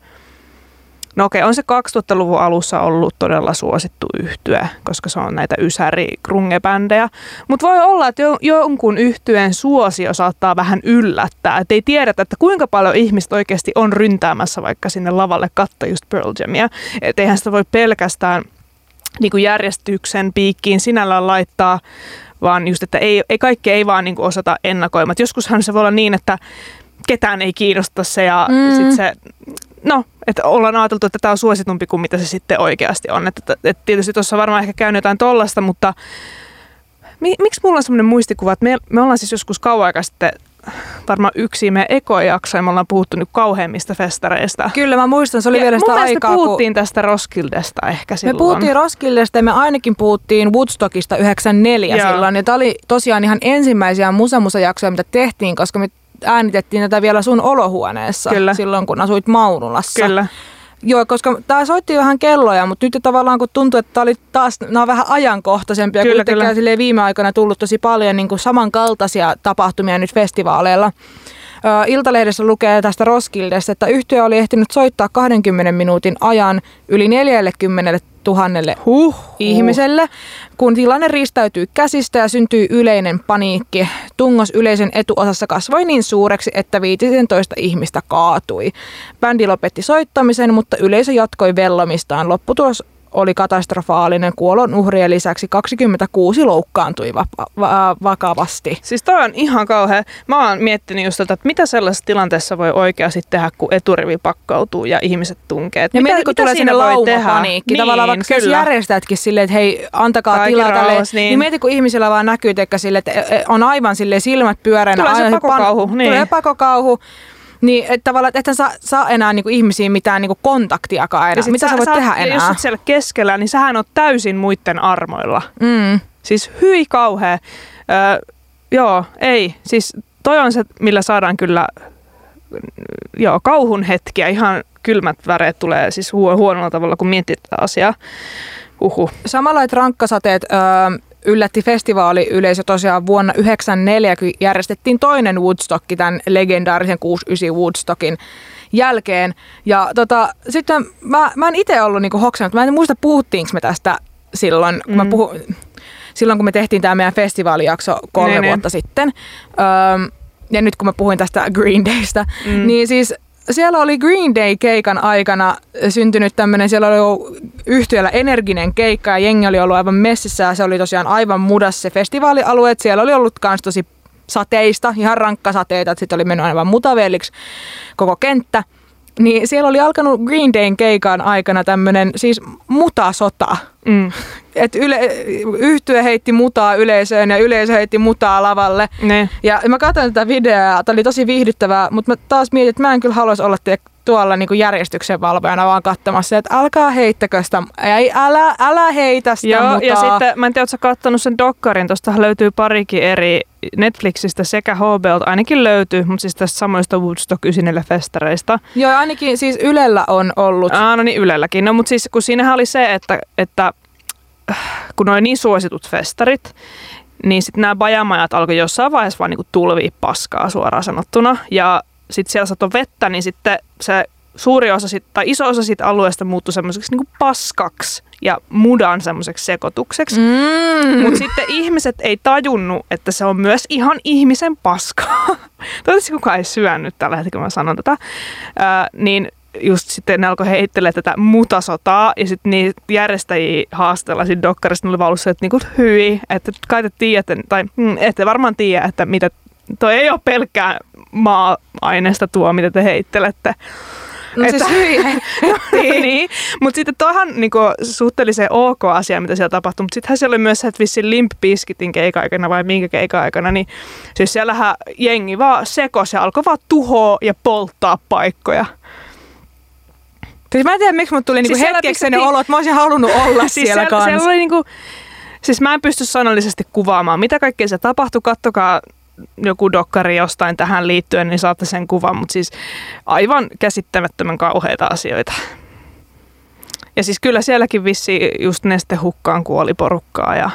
no okei, on se 2000-luvun alussa ollut todella suosittu yhtyä, koska se on näitä ysäri krungebändejä. Mutta voi olla, että jo- jonkun yhtyeen suosio saattaa vähän yllättää. Että ei tiedetä, että kuinka paljon ihmiset oikeasti on ryntäämässä vaikka sinne lavalle katsoa just Pearl Jamia. Että eihän sitä voi pelkästään niin kuin järjestyksen piikkiin sinällään laittaa, vaan just, että ei, ei kaikki ei vaan niin kuin osata ennakoimat. Joskushan se voi olla niin, että ketään ei kiinnosta se ja mm. sitten se, no, että ollaan ajateltu, että tämä on suositumpi kuin mitä se sitten oikeasti on. Että, että, tietysti tuossa varmaan ehkä käynyt jotain tollasta, mutta mi, miksi mulla on semmoinen muistikuva, että me, me ollaan siis joskus kauan aikaa sitten varmaan yksi meidän ekojakso ja me ollaan puhuttu nyt kauheimmista festareista. Kyllä mä muistan, se oli Ja vielä sitä aikaa, me kun puhuttiin tästä Roskildesta ehkä Me silloin. puhuttiin Roskildesta ja me ainakin puhuttiin Woodstockista 94 Joo. silloin. Ja tämä oli tosiaan ihan ensimmäisiä musa-musa-jaksoja, mitä tehtiin, koska me äänitettiin tätä vielä sun olohuoneessa Kyllä. silloin, kun asuit Maunulassa. Kyllä. Joo, koska tämä soitti vähän kelloja, mutta nyt tavallaan kun tuntuu, että tää oli taas, nämä on vähän ajankohtaisempia. Kyllä, Kuitenkin kyllä. viime aikoina tullut tosi paljon niin kuin samankaltaisia tapahtumia nyt festivaaleilla. Iltalehdessä lukee tästä Roskildesta, että yhtiö oli ehtinyt soittaa 20 minuutin ajan yli 40 000 Huh. ihmiselle, kun tilanne ristäytyi käsistä ja syntyi yleinen paniikki. Tungos yleisön etuosassa kasvoi niin suureksi, että 15 ihmistä kaatui. Bändi lopetti soittamisen, mutta yleisö jatkoi vellomistaan. Lopputulos oli katastrofaalinen. Kuolon uhrien lisäksi 26 loukkaantui va- va- vakavasti. Siis toi on ihan kauhea. Mä oon miettinyt just tätä, että mitä sellaisessa tilanteessa voi oikeasti tehdä, kun eturivi pakkautuu ja ihmiset tunkee. Ja mitä, mitä tulee sinne laumapaniikki. Tavallaan vaikka kyllä. järjestätkin silleen, että hei, antakaa Kaikki tilaa tälle. Niin. niin. niin mieti, kun ihmisillä vaan näkyy teikö sille, että e- e- on aivan sille silmät pyöreänä. Tulee se pakokauhu, niin. Tulee pakokauhu. Niin, että tavallaan, että et sä saa, saa enää niinku ihmisiin mitään niinku kontaktiakaan enää. Mitä sä, voit oot- tehdä ja enää? Jos sä siellä keskellä, niin sähän on täysin muiden armoilla. Mm. Siis hyi kauhea. Öö, joo, ei. Siis toi on se, millä saadaan kyllä joo, kauhun hetkiä. Ihan kylmät väreet tulee siis huo- huonolla tavalla, kun miettii tätä asiaa. Uhu. Samanlaiset rankkasateet öö, yllätti festivaaliyleisö tosiaan vuonna 1994, kun järjestettiin toinen Woodstock, tämän legendaarisen 69 Woodstockin jälkeen. Ja tota, sitten mä, mä en itse ollut niinku hoksannut, mä en muista puhuttiinko me tästä silloin, kun mä Mm. puhu, silloin kun me tehtiin tämä meidän festivaalijakso kolme Niin, niin. vuotta sitten. Öö, ja nyt kun mä puhuin tästä Green Daystä, Mm. niin siis siellä oli Green Day-keikan aikana syntynyt tämmöinen, siellä oli yhtiöllä energinen keikka ja jengi oli ollut aivan messissä ja se oli tosiaan aivan mudas se festivaalialue. Et siellä oli ollut kans tosi sateista, ihan rankkasateita, että sitten oli mennyt aivan mutavelliksi koko kenttä. Niin siellä oli alkanut Green Dayn keikan aikana tämmöinen siis mutasota. Mm. Et yle, yhtye heitti mutaa yleisöön ja yleisö heitti mutaa lavalle. Ne. Ja mä katsoin tätä videoa, tämä oli tosi viihdyttävää, mutta mä taas mietin, että mä en kyllä haluaisi olla tie, tuolla niinku järjestyksen valvojana vaan katsomassa, että alkaa heittäkö sitä, ei, älä, älä heitä sitä Joo, mutaa. ja sitten mä en tiedä, ootko kattonut sen dokkarin, tuosta löytyy parikin eri Netflixistä sekä HBOlta ainakin löytyy, mutta siis tästä samoista Woodstock 94 festareista. Joo, ainakin siis Ylellä on ollut. Aa, no niin Ylelläkin. No mutta siis kun siinähän oli se, että, että äh, kun oli niin suositut festarit, niin sitten nämä bajamajat alkoi jossain vaiheessa vaan niinku tulvia paskaa suoraan sanottuna. Ja sitten siellä satoi vettä, niin sitten se suuri osa sit, tai iso osa siitä alueesta muuttui semmoiseksi niinku paskaksi ja mudan semmoiseksi sekoitukseksi. Mm. Mutta sitten ihmiset ei tajunnut, että se on myös ihan ihmisen paskaa. Toivottavasti kukaan ei syönyt tällä hetkellä, kun mä sanon tätä. Ää, niin just sitten ne alkoi heittelee tätä mutasotaa ja sitten niitä järjestäjiä haastella siinä dokkarissa, ne oli vaan ollut se, että niinku, hyi, että kai te tiedätte, tai mm, ette varmaan tiedä, että mitä, toi ei ole pelkkää maa-aineesta tuo, mitä te heittelette. No siis hyi, niin, mutta sitten toihan niinku, suhteellisen ok asia, mitä siellä tapahtui, mutta sittenhän siellä oli myös se, että vissiin Limp Bizkitin keika-aikana vai minkä keika-aikana, niin siis siellähän jengi vaan sekos ja alkoi vaan tuhoa ja polttaa paikkoja. Siis mä en tiedä, miksi mut tuli niinku Siis hetkeksi pistettiin- ne olo, että mä olisin halunnut olla siis siellä, siellä, kanssa. siellä oli niinku, siis mä en pysty sanallisesti kuvaamaan, mitä kaikkea se tapahtui. Kattokaa joku dokkari jostain tähän liittyen, niin saatte sen kuvan, mutta siis aivan käsittämättömän kauheita asioita. Ja siis kyllä sielläkin vissi just nestehukkaan kuoli porukkaa ja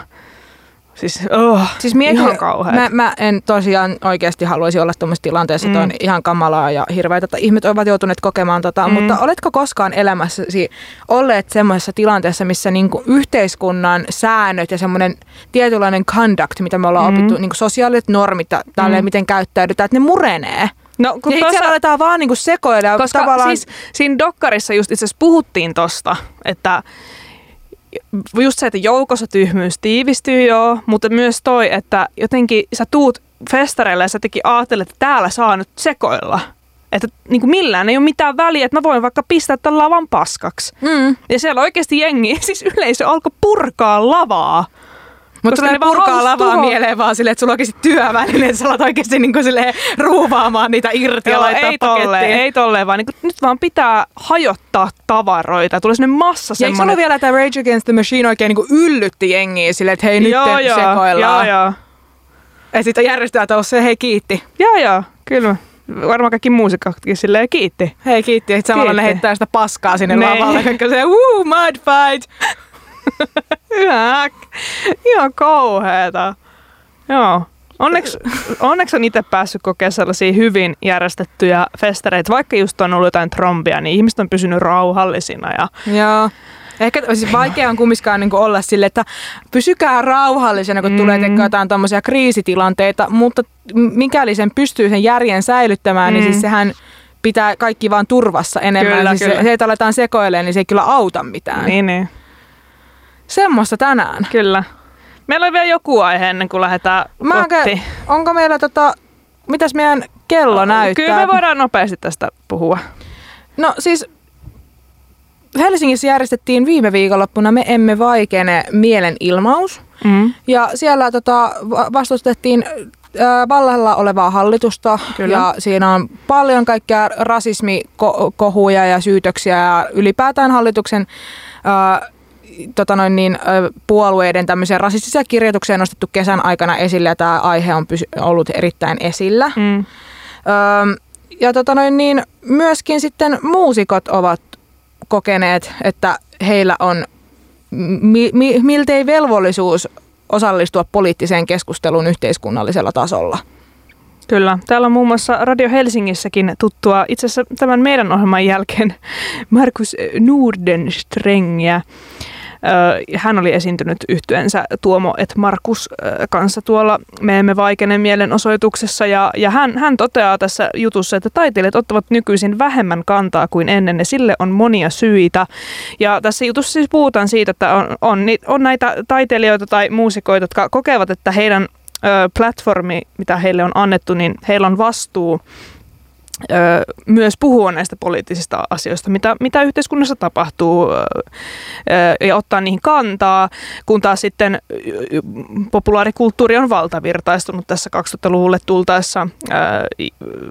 siis oh, Siis mieti, ihan kauheat. mä, mä en tosiaan oikeasti haluaisi olla tuommoisessa tilanteessa, mm. Mm. on ihan kamalaa ja hirveätä, että ihmiset ovat joutuneet kokemaan tota, mm. Mutta oletko koskaan elämässäsi olleet semmoisessa tilanteessa, missä niinku yhteiskunnan säännöt ja semmoinen tietynlainen conduct, mitä me ollaan Mm. opittu, niinku sosiaaliset normit ja tälleen, Mm. miten käyttäydytään, että ne murenee. No, Ja kun sitten siellä aletaan vaan niinku sekoilla. ja Koska tavallaan, siis siinä dokkarissa just itse asiassa puhuttiin tosta, että just se, että joukossa tyhmyys tiivistyy joo, mutta myös toi, että jotenkin sä tuut festareille ja sä teki ajattelet, että täällä saa nyt sekoilla. Että niin kuin millään ei ole mitään väliä, että mä voin vaikka pistää tämän lavan paskaksi. mm. Ja siellä oikeasti jengi, siis yleisö alkoi purkaa lavaa. Mutta Koska tulee ne vaan purkaa lavaa tuhoa- mieleen vaan silleen, että sulla on oikeasti työväline, että sä alat oikeasti niin silleen ruuvaamaan niitä irti ja laittaa ei tolleen, pakettiin. ei tolleen, vaan niin kuin, nyt vaan pitää hajottaa tavaroita. Tulee sinne massa Ja eikö ollut semmoinen... vielä, että Rage Against the Machine oikein niin yllytti jengiä silleen, että hei nyt joo, joo, sekoillaan. Joo, joo. Ja sitten järjestäjät on se, hei kiitti. Joo, joo, kyllä. Varmaan kaikki muusikotkin silleen kiitti. Hei kiitti, että samalla ne Kiitti. heittää sitä paskaa sinne Ne. lavalle. Kaikki se, woo, mud fight. Yhä, ihan kauheeta. Joo. Onneksi, onneksi on itse päässyt kokea sellaisia hyvin järjestettyjä festareita. Vaikka just on ollut jotain trombia, niin ihmiset on pysynyt rauhallisina. Ja, Joo. Ehkä siis vaikea on kumminkaan niin olla sille, että pysykää rauhallisena, kun mm. Tulee tekemään jotain tommosia kriisitilanteita, mutta mikäli sen pystyy sen järjen säilyttämään, mm. niin Mm. siis sehän pitää kaikki vaan turvassa enemmän. Kyllä, siis kyllä. Se, se, että aletaan sekoilemaan, niin se ei kyllä auta mitään. niin, niin, Semmoista tänään. kyllä. Meillä on vielä joku aihe ennen kuin lähdetään Mä en kä- kotiin. onko meillä tota, mitäs meidän kello näyttää? Kyllä me voidaan nopeasti tästä puhua. No siis Helsingissä järjestettiin viime viikonloppuna Me emme vaikene mielenilmaus. Mm. Ja siellä tota, va- vastustettiin vallalla olevaa hallitusta Kyllä. ja siinä on paljon kaikkia rasismikohuja ja syytöksiä ja ylipäätään hallituksen ää, tota noin niin, puolueiden tämmöisiä rasistisia kirjoituksia nostettu kesän aikana esille ja tämä aihe on pysy- ollut erittäin esillä. Mm. Öö, ja tota noin, niin myöskin sitten muusikot ovat kokeneet, että heillä on mi- mi- miltei velvollisuus osallistua poliittiseen keskusteluun yhteiskunnallisella tasolla. Kyllä. Täällä on muun muassa Radio Helsingissäkin tuttua itse asiassa tämän meidän ohjelman jälkeen Markus Nordenstrengiä. Hän oli esiintynyt yhtyensä Tuomo et Markus kanssa tuolla Me emme vaikene mielenosoituksessa ja, ja hän, hän toteaa tässä jutussa, että taiteilijat ottavat nykyisin vähemmän kantaa kuin ennen ja sille on monia syitä. Ja tässä jutussa siis puhutaan siitä, että on, on, on näitä taiteilijoita tai muusikoita, jotka kokevat, että heidän platformi, mitä heille on annettu, niin heillä on vastuu myös puhua näistä poliittisista asioista, mitä, mitä yhteiskunnassa tapahtuu ja ottaa niihin kantaa, kun taas sitten ö, populaarikulttuuri on valtavirtaistunut tässä 2000-luvulle tultaessa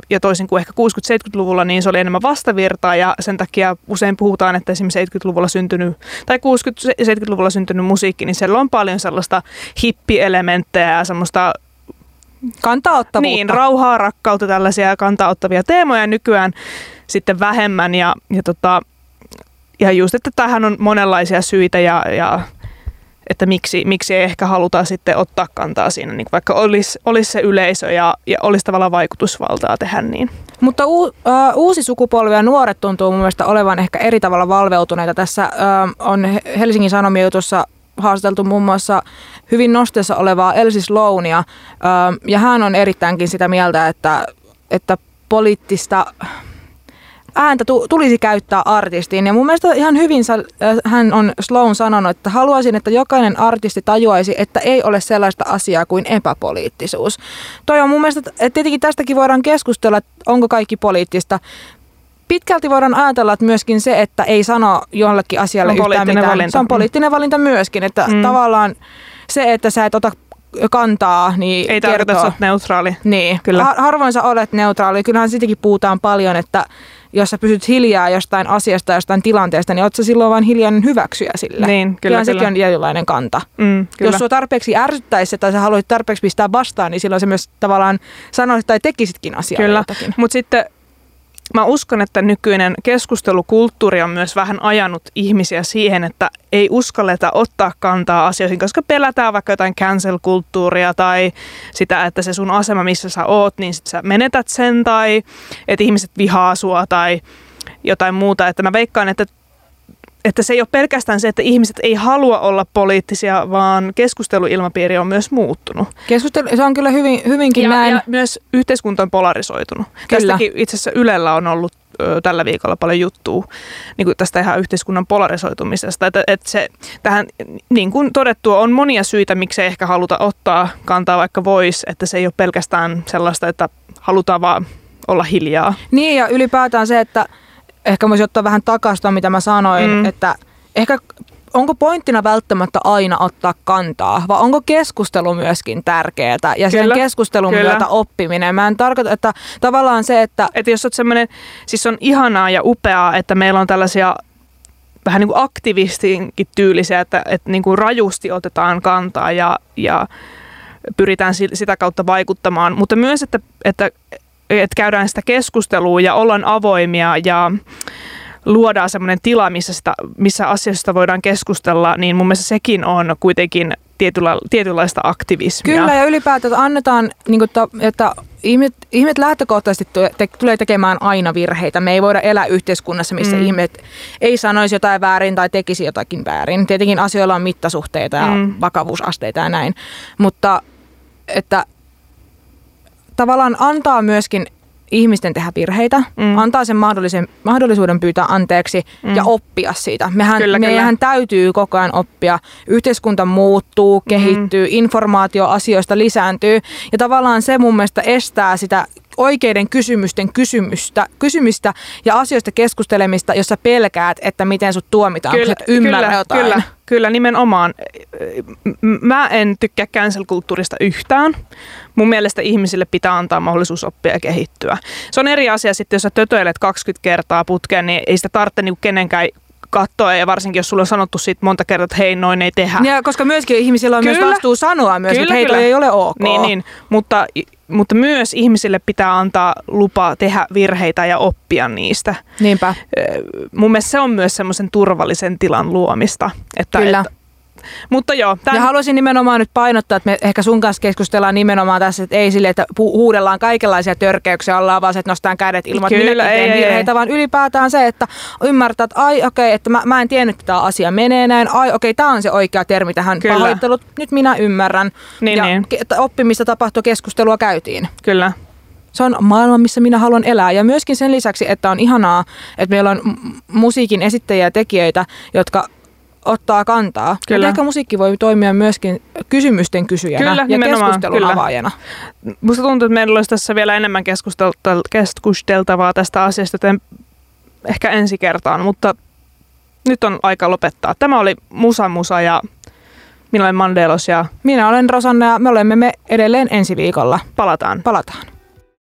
ja toisin kuin ehkä 60-70-luvulla, niin se oli enemmän vastavirtaa ja sen takia usein puhutaan, että esimerkiksi 70-luvulla syntynyt tai 60-70-luvulla syntynyt musiikki, niin siellä on paljon sellaista hippielementtejä ja semmoista Kantaottavuutta. niin, rauhaa, rakkautta, tällaisia kantaottavia teemoja nykyään sitten vähemmän. Ja, ja, tota, ja just, että tähän on monenlaisia syitä ja, ja että miksi, miksi ei ehkä haluta sitten ottaa kantaa siinä, niin vaikka olisi, olisi se yleisö ja, ja olisi tavallaan vaikutusvaltaa tehdä niin. Mutta u, uh, uusi sukupolvi ja nuoret tuntuu mun mielestä olevan ehkä eri tavalla valveutuneita. Tässä uh, on Helsingin Sanomien jutussa haastateltu muun muassa hyvin nosteessa olevaa Elsie Sloania, ja hän on erittäinkin sitä mieltä, että, että poliittista ääntä tulisi käyttää artistiin. Ja mun mielestä ihan hyvin hän on Sloan sanonut, että haluaisin, että jokainen artisti tajuaisi, että ei ole sellaista asiaa kuin epäpoliittisuus. Toi on mun mielestä, että tietenkin tästäkin voidaan keskustella, että onko kaikki poliittista, pitkälti voidaan ajatella, että myöskin se, että ei sano jollekin asialle on yhtään mitään. Valinta. Se on poliittinen mm. valinta myöskin, että mm. tavallaan se, että sä et ota kantaa, niin Ei tarkoita, että olet neutraali. Niin, Kyllä. Har- harvoin sä olet neutraali. Kyllähän siitäkin puhutaan paljon, että jos sä pysyt hiljaa jostain asiasta, jostain tilanteesta, niin oot sä silloin vain hiljainen hyväksyjä sille. Niin, kyllä, Kyllähän kyllä. sekin on tietynlainen kanta. Mm, kyllä. Jos sua tarpeeksi ärsyttäisi tai sä haluat tarpeeksi pistää vastaan, niin silloin se myös tavallaan sanoisit tai tekisitkin asiaa Kyllä, mutta sitten mä uskon, että nykyinen keskustelukulttuuri on myös vähän ajanut ihmisiä siihen, että ei uskalleta ottaa kantaa asioihin, koska pelätään vaikka jotain cancel-kulttuuria tai sitä, että se sun asema, missä sä oot, niin sit sä menetät sen tai että ihmiset vihaa sua tai jotain muuta. Että mä veikkaan, että että se ei ole pelkästään se, että ihmiset ei halua olla poliittisia, vaan keskusteluilmapiiri on myös muuttunut. Keskustelu, se on kyllä hyvin, hyvinkin ja, näin. Ja myös yhteiskunta on polarisoitunut. Kyllä. Tästäkin itse asiassa Ylellä on ollut ö, tällä viikolla paljon juttua niin kuin tästä ihan yhteiskunnan polarisoitumisesta. Että, että se, tähän, niin kuin todettu, on monia syitä, miksi ei ehkä haluta ottaa kantaa, vaikka voisi. Että se ei ole pelkästään sellaista, että halutaan vaan olla hiljaa. Niin ja ylipäätään se, että ehkä voisi ottaa vähän takaisin mitä mä sanoin, mm. että ehkä onko pointtina välttämättä aina ottaa kantaa, vai onko keskustelu myöskin tärkeää ja sen keskustelun Kyllä. myötä oppiminen. Mä en tarkoita, että tavallaan se, että... Että jos oot semmoinen, siis on ihanaa ja upeaa, että meillä on tällaisia vähän niin kuin aktivistinkin tyylisiä, että, että niin kuin rajusti otetaan kantaa ja, ja pyritään sitä kautta vaikuttamaan, mutta myös, että, että että käydään sitä keskustelua ja ollaan avoimia ja luodaan semmoinen tila, missä, sitä, missä asioista voidaan keskustella, niin mun mielestä sekin on kuitenkin tietyllä, tietynlaista aktivismia. Kyllä ja ylipäätään että annetaan, niin kuin, että ihmiset, ihmiset lähtökohtaisesti te, tulee tekemään aina virheitä. Me ei voida elää yhteiskunnassa, missä mm. ihmiset ei sanoisi jotain väärin tai tekisi jotakin väärin. Tietenkin asioilla on mittasuhteita ja mm. vakavuusasteita ja näin, mutta että tavallaan antaa myöskin ihmisten tehdä virheitä, mm. antaa sen mahdollisen, mahdollisuuden pyytää anteeksi mm. ja oppia siitä. Mehän, kyllä, meidän kyllä. täytyy koko ajan oppia. Yhteiskunta muuttuu, kehittyy, mm. informaatio asioista lisääntyy ja tavallaan se mun mielestä estää sitä oikeiden kysymysten kysymystä, kysymystä ja asioista keskustelemista, jossa pelkäät, että miten sut tuomitaan, kyllä, kun ymmärrä kyllä, jotain. Kyllä, kyllä, nimenomaan. Mä en tykkää cancel-kulttuurista yhtään. Mun mielestä ihmisille pitää antaa mahdollisuus oppia ja kehittyä. Se on eri asia sitten, jos sä tötöilet 20 kertaa putkeen, niin ei sitä tarvitse niinku kenenkään katsoa ja varsinkin jos sulla on sanottu siitä monta kertaa, että hei noin ei tehdä. Ja koska myöskin ihmisillä on kyllä, myös vastuu sanoa myös, kyllä, että hei kyllä. ei ole ok. Niin, niin. Mutta, mutta myös ihmisille pitää antaa lupa tehdä virheitä ja oppia niistä. Niinpä. Mun mielestä se on myös semmoisen turvallisen tilan luomista. Että, Kyllä. Että, mutta joo. Tämän... Ja haluaisin nimenomaan nyt painottaa, että me ehkä sun kanssa keskustellaan nimenomaan tässä, että ei sille, että huudellaan kaikenlaisia törkeyksiä, ollaan vaan se, että nostetaan kädet ilman, että minäkin teen ei, virheitä, ei. vaan ylipäätään se, että ymmärtää, että ai okei, okay, että mä, mä en tiennyt, että tämä asia menee näin, ai okei, okay, tämä on se oikea termi tähän Kyllä. pahoittelut, nyt minä ymmärrän. Niin, ja niin. oppimista tapahtui, keskustelua käytiin. Kyllä. Se on maailma, missä minä haluan elää. Ja myöskin sen lisäksi, että on ihanaa, että meillä on musiikin esittäjiä ja tekijöitä, jotka ottaa kantaa. Kyllä. Ehkä musiikki voi toimia myöskin kysymysten kysyjänä Kyllä, ja keskustelun kyllä. avaajana. Musta tuntuu, että meillä olisi tässä vielä enemmän keskustelta- keskusteltavaa tästä asiasta, joten ehkä ensi kertaan, mutta nyt on aika lopettaa. Tämä oli Musa Musa ja minä olen Mandelos ja Minä olen Rosanna ja me olemme me edelleen ensi viikolla. palataan. Palataan.